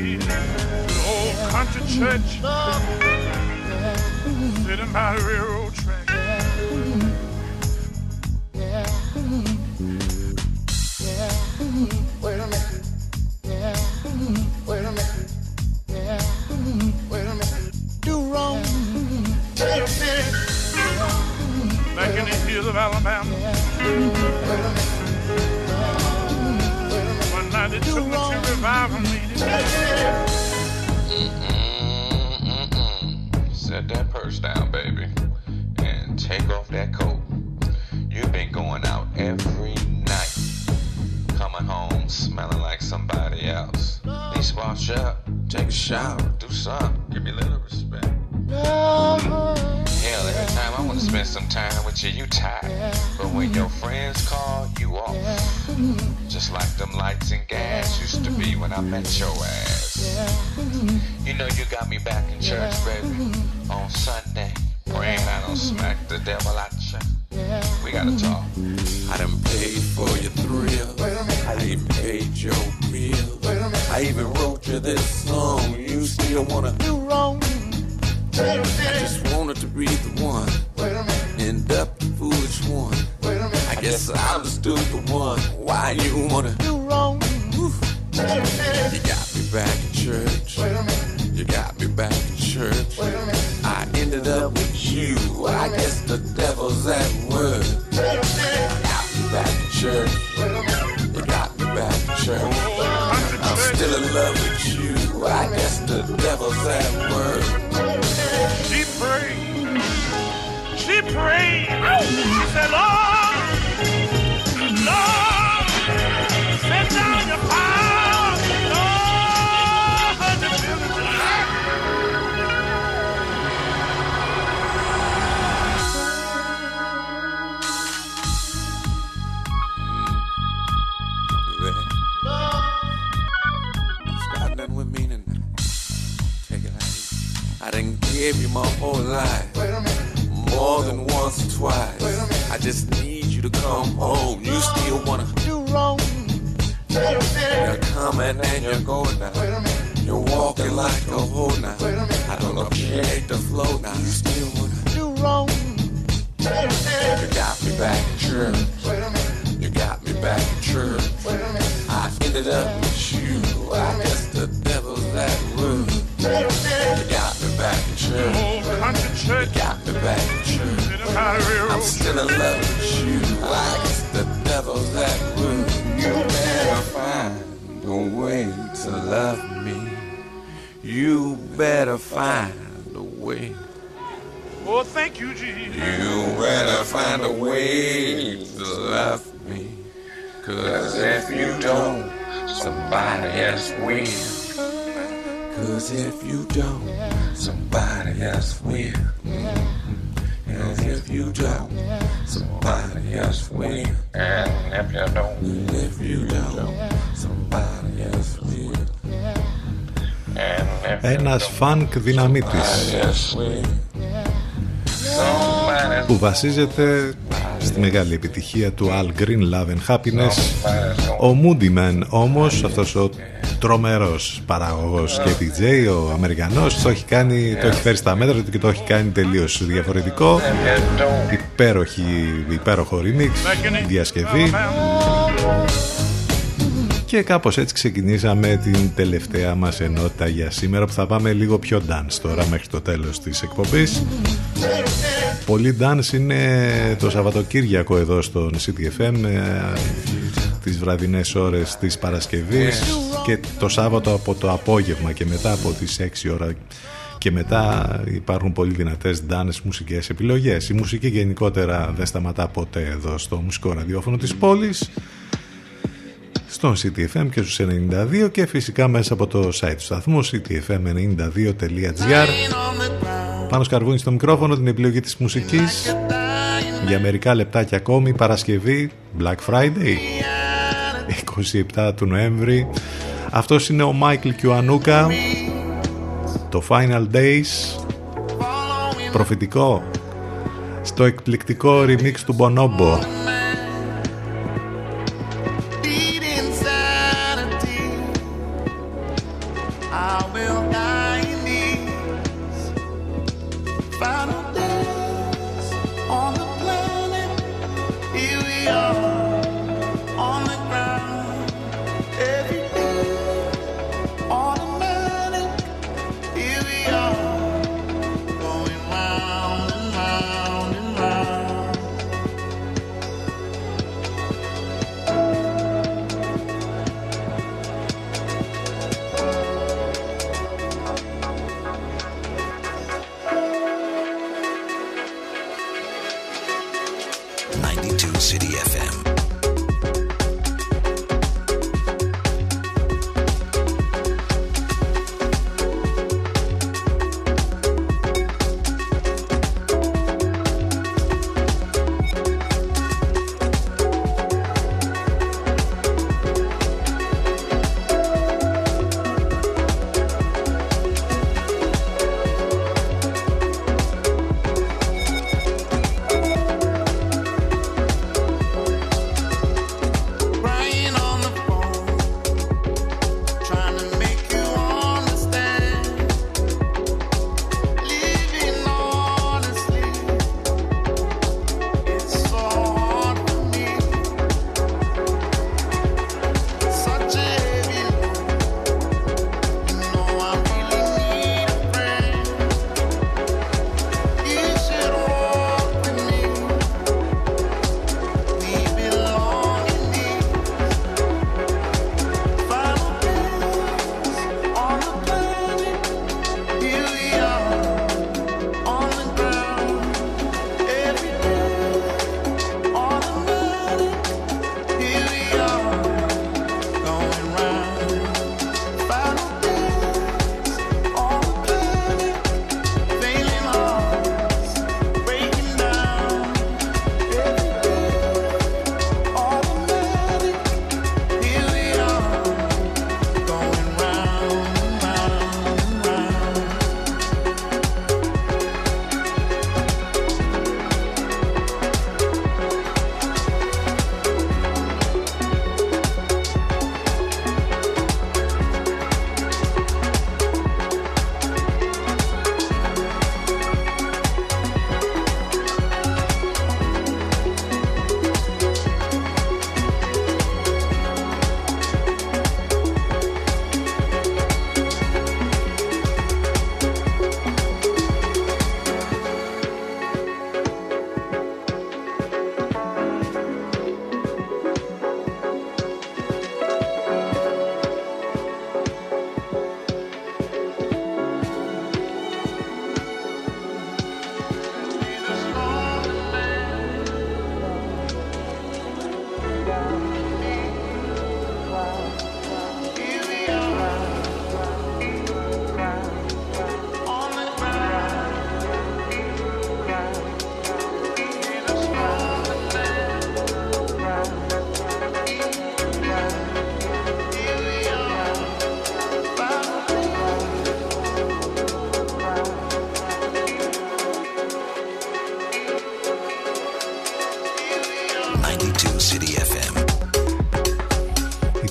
need. The old country church sitting by the railroad track. Wait a minute. Yeah. Wait a minute. Yeah. Wait a minute. Do wrong. Wait a minute. Back in the hills of Alabama. Wait a minute. far from me mm-hmm, mm-hmm, mm-hmm. Set that purse down, baby, and take off that coat. You've been going out every night, coming home smelling like somebody else. Please wash up, take a shower, do something, give me a little respect. Hell, every time I want to spend some time with you, you tired. But when your friends call, you off. Just like them lights in when I met your ass. Yeah. You know you got me back in church, baby, on Sunday. Cause if you don't, somebody else will. And if you don't, somebody else will. And if you don't, and if you don't, somebody else will. And if Ένας φανκ δυναμίτης else will. Somebody που βασίζεται στη μεγάλη επιτυχία του Al Green Love and Happiness ο Moody Man όμως αυτός ο τρομερός παραγωγός και DJ ο Αμερικανός. Το έχει, κάνει, το έχει φέρει στα μέτρα του και το έχει κάνει τελείως διαφορετικό. Υπέροχη, υπέροχο remix διασκευή. Και κάπως έτσι ξεκινήσαμε την τελευταία μας ενότητα για σήμερα που θα πάμε λίγο πιο dance τώρα μέχρι το τέλος της εκπομπής. Πολύ dance είναι το Σαββατοκύριακο εδώ στον CTFM ε, τις βραδινές ώρες της Παρασκευής και το Σάββατο από το απόγευμα και μετά από τις 6 ώρα και μετά υπάρχουν πολύ δυνατές dance μουσικές επιλογές. Η μουσική γενικότερα δεν σταματά ποτέ εδώ στο μουσικό ραδιόφωνο της πόλης στον CTFM και στους 92 και φυσικά μέσα από το site του σταθμού ctfm92.gr πάνω σκαρβούνι στο μικρόφωνο την επιλογή της μουσικής. Για μερικά λεπτάκια ακόμη Παρασκευή Black Friday 27 του Νοέμβρη. Αυτός είναι ο Μάικλ Κιουανούκα. Το Final Days. Προφητικό. Στο εκπληκτικό remix του Bonobo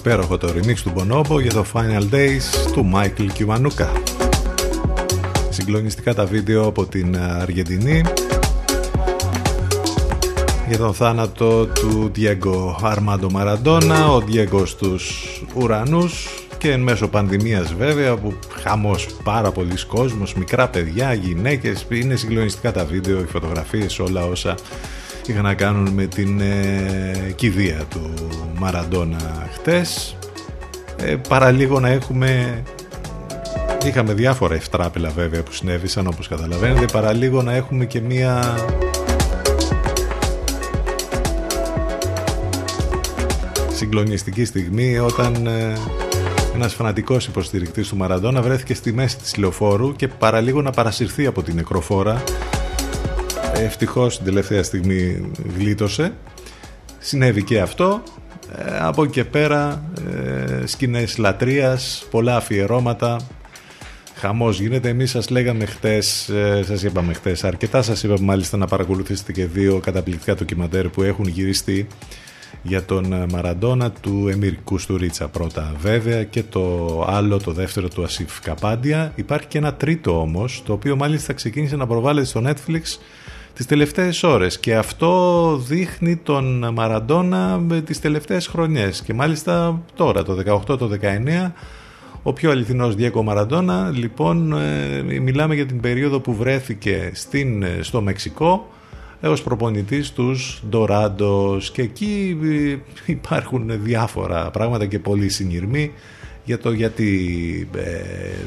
υπέροχο το remix του Bonobo για το Final Days του Michael Kiwanuka. Συγκλονιστικά τα βίντεο από την Αργεντινή για τον θάνατο του Diego Armando Maradona, ο Diego στους ουρανούς και εν μέσω πανδημίας βέβαια που χαμός πάρα πολλοί κόσμος, μικρά παιδιά, γυναίκες, είναι συγκλονιστικά τα βίντεο, οι φωτογραφίες, όλα όσα είχαν να κάνουν με την ε, κηδεία του Μαραντόνα χτες. Ε, παραλίγο να έχουμε Είχαμε διάφορα ευτράπελα βέβαια που συνέβησαν όπως καταλαβαίνετε παραλίγο να έχουμε και μία συγκλονιστική στιγμή όταν ε, ένας φανατικός υποστηρικτής του Μαραντόνα βρέθηκε στη μέση της λεωφόρου και παραλίγο να παρασυρθεί από την νεκροφόρα ευτυχώς την τελευταία στιγμή γλίτωσε συνέβη και αυτό ε, από εκεί και πέρα ε, σκηνές λατρείας πολλά αφιερώματα. Χαμός γίνεται, εμείς σας λέγαμε χτες, ε, σας είπαμε χτες, αρκετά σας είπαμε μάλιστα να παρακολουθήσετε και δύο καταπληκτικά ντοκιμαντέρ που έχουν γυριστεί για τον ε, Μαραντόνα του Εμίρ Κουστουρίτσα πρώτα βέβαια και το άλλο το δεύτερο του Ασίφ Καπάντια. Υπάρχει και ένα τρίτο όμως το οποίο μάλιστα ξεκίνησε να προβάλλεται στο Netflix τις τελευταίες ώρες. Και αυτό δείχνει τον Μαραντόνα με τις τελευταίες χρονιές. Και μάλιστα τώρα το 18 το 19 ο πιο αληθινός Διέκο Μαραντόνα λοιπόν ε, μιλάμε για την περίοδο που βρέθηκε στην, ε, στο Μεξικό έως προπονητής τους Ντοράντος και εκεί ε, υπάρχουν διάφορα πράγματα και πολλοί συνειρμοί για το γιατί ε,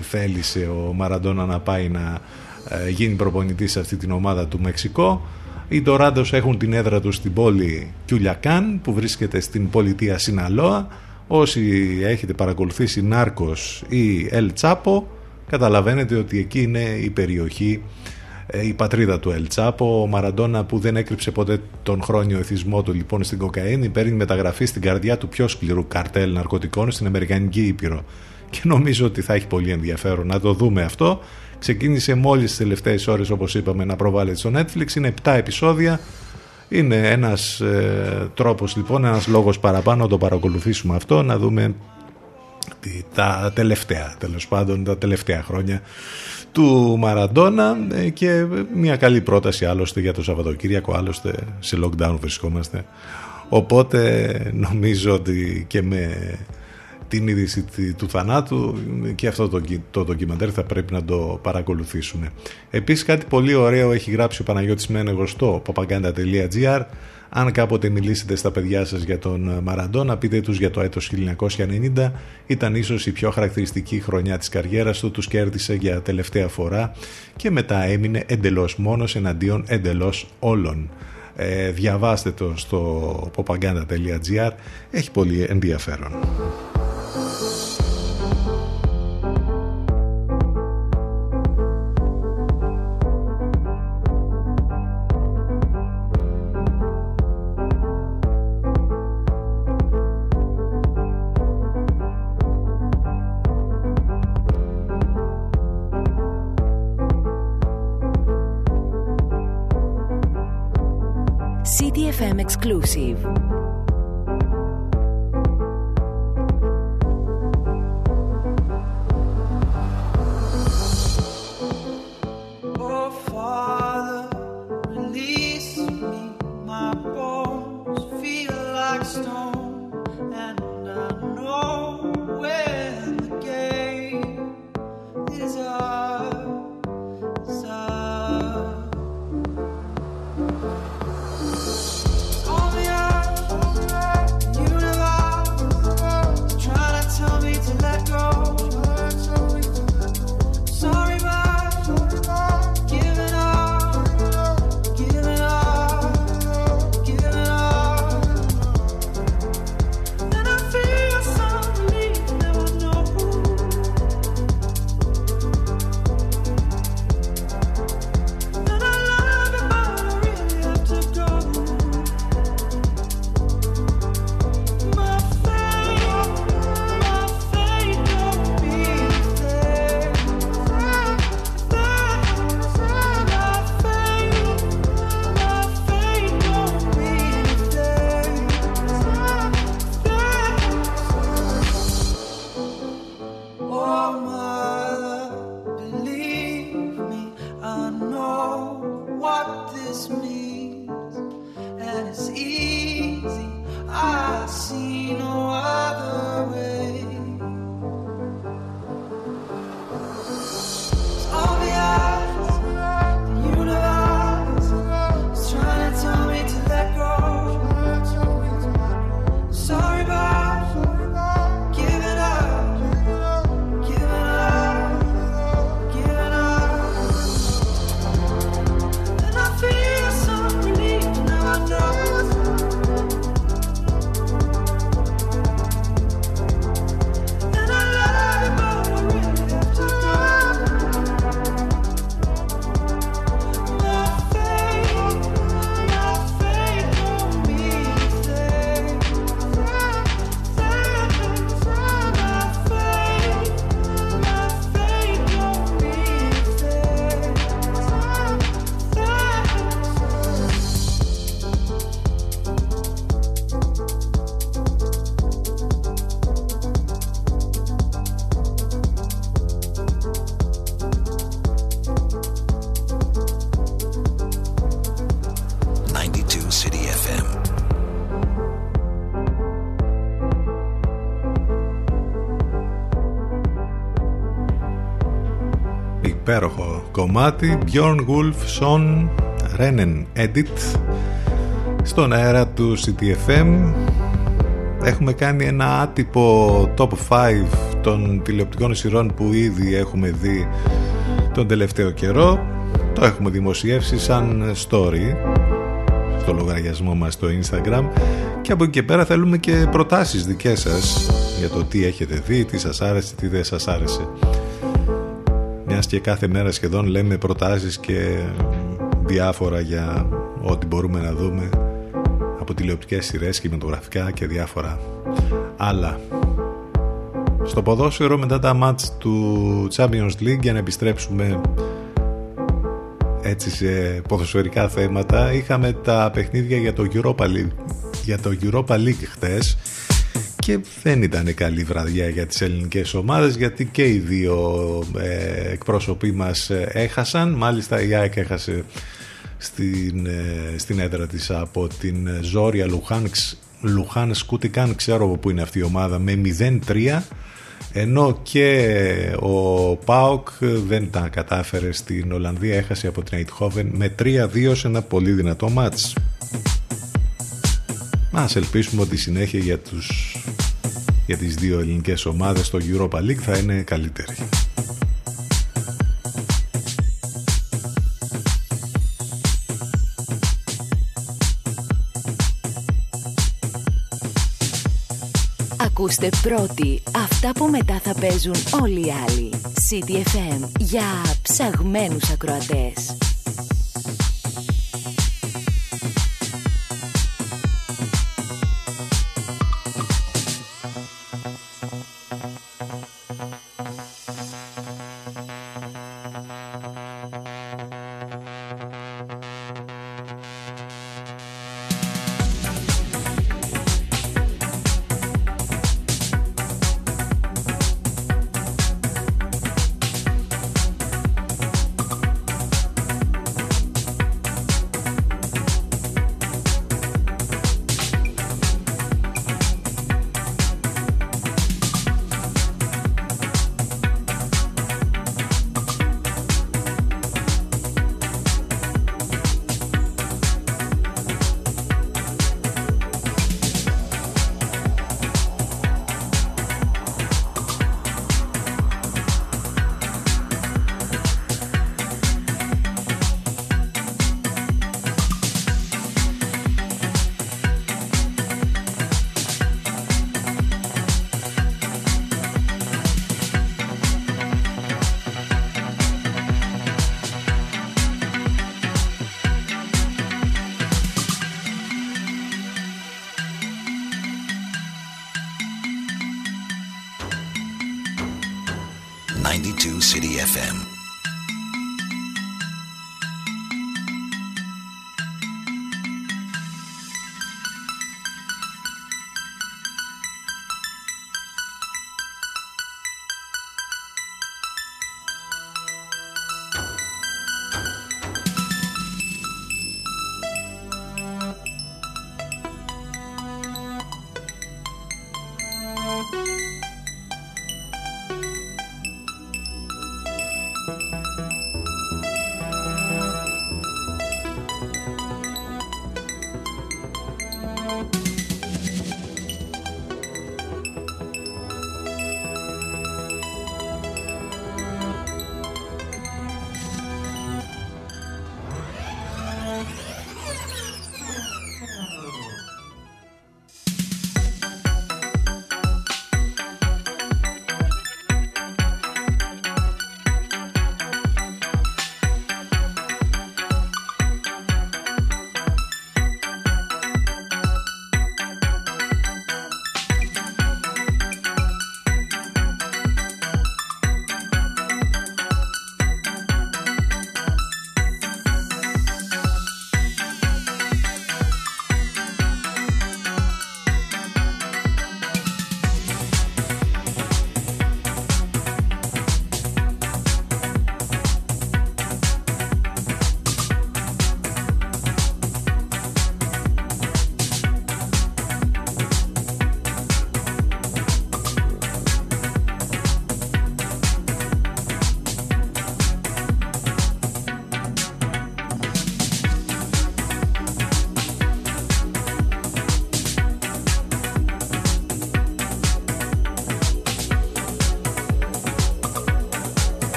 θέλησε ο Μαραντόνα να πάει να ε, γίνει προπονητής σε αυτή την ομάδα του Μεξικό οι Ντοράντος έχουν την έδρα τους στην πόλη Κιουλιακάν που βρίσκεται στην πολιτεία Σιναλόα όσοι έχετε παρακολουθήσει Νάρκος ή Ελ Τσάπο καταλαβαίνετε ότι εκεί είναι η περιοχή ε, η πατρίδα του Ελτσάπο, ο Μαραντόνα που δεν έκρυψε ποτέ τον χρόνιο εθισμό του λοιπόν στην κοκαίνη, παίρνει μεταγραφή στην καρδιά του πιο σκληρού καρτέλ ναρκωτικών στην Αμερικανική Ήπειρο. Και νομίζω ότι θα έχει πολύ ενδιαφέρον να το δούμε αυτό. Ξεκίνησε μόλις τις τελευταίες ώρες, όπως είπαμε, να προβάλλεται στο Netflix. Είναι 7 επεισόδια. Είναι ένας ε, τρόπος λοιπόν, ένας λόγος παραπάνω να το παρακολουθήσουμε αυτό, να δούμε τα τελευταία, τέλος πάντων, τα τελευταία χρόνια του Μαραντόνα ε, και μια καλή πρόταση άλλωστε για το Σαββατοκύριακο άλλωστε σε lockdown βρισκόμαστε οπότε νομίζω ότι και με την είδηση του θανάτου και αυτό το, το ντοκιμαντέρ θα πρέπει να το παρακολουθήσουμε. Επίσης κάτι πολύ ωραίο έχει γράψει ο Παναγιώτης Μένεγος στο papaganda.gr αν κάποτε μιλήσετε στα παιδιά σας για τον Μαραντόνα, πείτε τους για το έτος 1990. Ήταν ίσως η πιο χαρακτηριστική χρονιά της καριέρας του, τους κέρδισε για τελευταία φορά και μετά έμεινε εντελώς μόνος εναντίον εντελώς όλων. Ε, διαβάστε το στο popaganda.gr, έχει πολύ ενδιαφέρον. exclusive. Κομμάτι Bjorn Wolf, Son Rennen Edit. Στον αέρα του CTFM έχουμε κάνει ένα άτυπο top 5 των τηλεοπτικών σειρών που ήδη έχουμε δει τον τελευταίο καιρό. Το έχουμε δημοσιεύσει σαν story στο λογαριασμό μας στο Instagram. Και από εκεί και πέρα θέλουμε και προτάσεις δικές σας για το τι έχετε δει, τι σας άρεσε, τι δεν σας άρεσε μιας και κάθε μέρα σχεδόν λέμε προτάσεις και διάφορα για ό,τι μπορούμε να δούμε από τηλεοπτικές σειρές, κινηματογραφικά και διάφορα άλλα. Στο ποδόσφαιρο μετά τα μάτς του Champions League για να επιστρέψουμε έτσι σε ποδοσφαιρικά θέματα είχαμε τα παιχνίδια για το Europa League, για το Europa League χτες και δεν ήταν καλή βραδιά για τις ελληνικές ομάδες γιατί και οι δύο ε, εκπρόσωποι μας ε, έχασαν. Μάλιστα η ΑΕΚ έχασε στην, ε, στην έδρα της από την Ζόρια Λουχάνξ Λουχάνς Σκούτικαν ξέρω που είναι αυτή η ομάδα με 0-3 ενώ και ο Πάοκ δεν τα κατάφερε στην Ολλανδία. Έχασε από την Αιτχόβεν με 3-2 σε ένα πολύ δυνατό μάτς. Ας ελπίσουμε ότι η συνέχεια για, τους, για τις δύο ελληνικές ομάδες στο Europa League θα είναι καλύτερη. Ακούστε πρώτοι αυτά που μετά θα παίζουν όλοι οι άλλοι. CTFM για ψαγμένους ακροατές.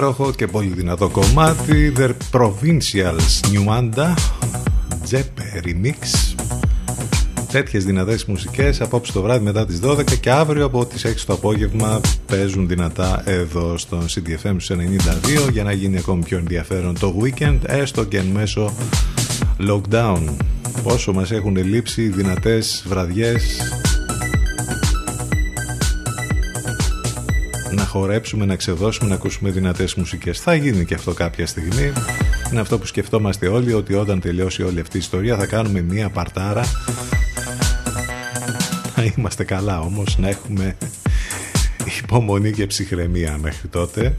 Υπέροχο και πολύ δυνατό κομμάτι The Provincials Newanda Jeppe Remix. Τέτοιες δυνατές μουσικές απόψε το βράδυ μετά τις 12 και αύριο από τις 6 το απόγευμα παίζουν δυνατά εδώ στον CDFM 92 για να γίνει ακόμη πιο ενδιαφέρον το weekend έστω και εν μέσω lockdown. Πόσο μας έχουν λείψει δυνατές βραδιές να χορέψουμε, να ξεδώσουμε, να ακούσουμε δυνατές μουσικές. Θα γίνει και αυτό κάποια στιγμή. Είναι αυτό που σκεφτόμαστε όλοι, ότι όταν τελειώσει όλη αυτή η ιστορία θα κάνουμε μία παρτάρα. Να είμαστε καλά όμως, να έχουμε υπομονή και ψυχραιμία μέχρι τότε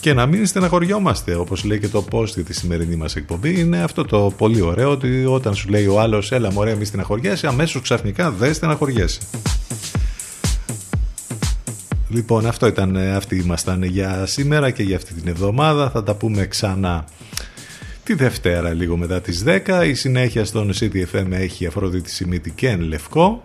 και να μην στεναχωριόμαστε όπως λέει και το post για της σημερινή μας εκπομπή είναι αυτό το πολύ ωραίο ότι όταν σου λέει ο άλλος έλα μωρέ μη στεναχωριέσαι αμέσως ξαφνικά δεν στεναχωριέσαι Λοιπόν, αυτό ήταν, αυτοί ήμασταν για σήμερα και για αυτή την εβδομάδα. Θα τα πούμε ξανά τη Δευτέρα λίγο μετά τις 10. Η συνέχεια στον CTFM έχει Αφροδίτη Σιμίτη και εν Λευκό.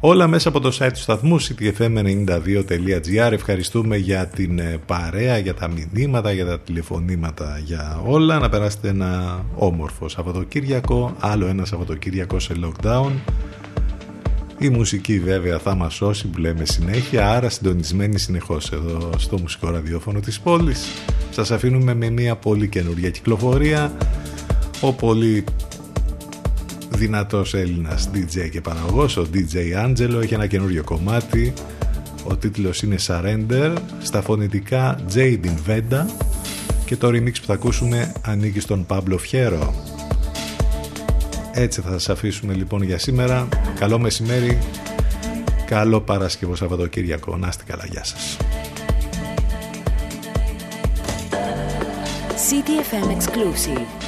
Όλα μέσα από το site του σταθμού ctfm92.gr Ευχαριστούμε για την ε, παρέα, για τα μηνύματα, για τα τηλεφωνήματα, για όλα. Να περάσετε ένα όμορφο Σαββατοκύριακο, άλλο ένα Σαββατοκύριακο σε lockdown. Η μουσική βέβαια θα μας σώσει που λέμε συνέχεια, άρα συντονισμένη συνεχώς εδώ στο μουσικό ραδιόφωνο της πόλης. Σας αφήνουμε με μια πολύ καινούργια κυκλοφορία, ο πολύ δυνατός Έλληνας DJ και παραγωγός, ο DJ Angelo, έχει ένα καινούριο κομμάτι, ο τίτλος είναι Surrender, στα φωνητικά Jadin Venda και το remix που θα ακούσουμε ανήκει στον Pablo Fierro. Έτσι θα σας αφήσουμε λοιπόν για σήμερα. Καλό μεσημέρι, καλό Παρασκευό Σαββατοκύριακο. Να είστε καλά, γεια σας. CTFM Exclusive.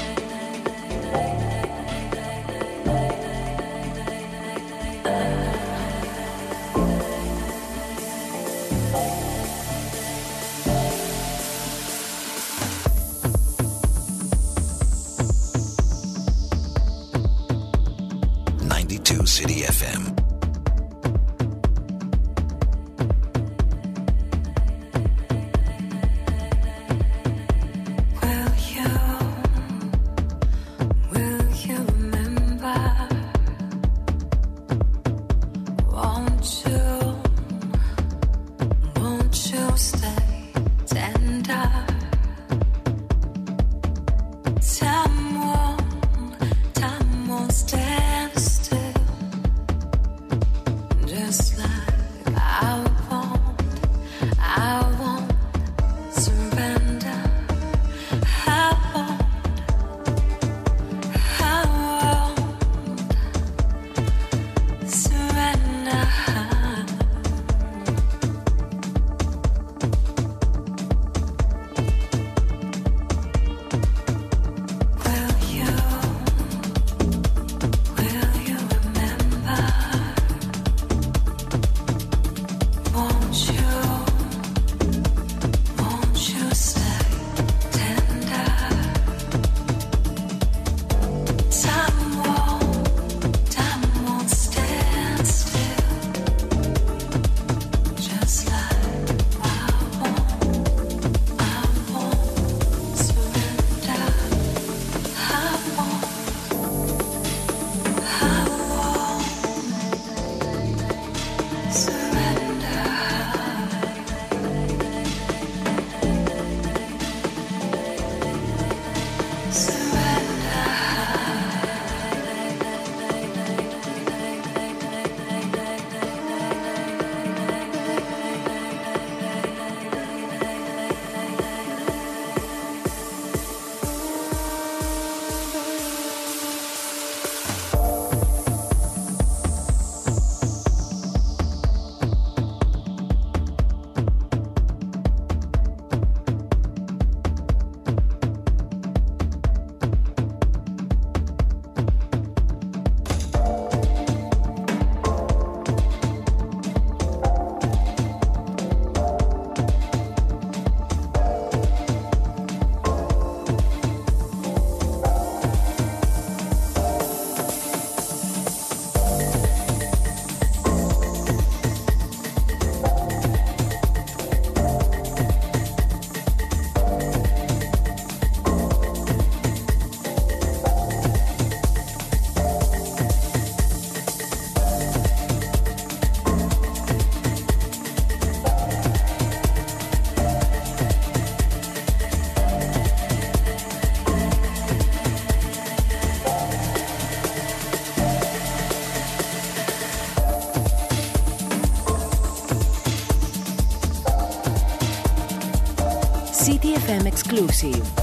Exclusive.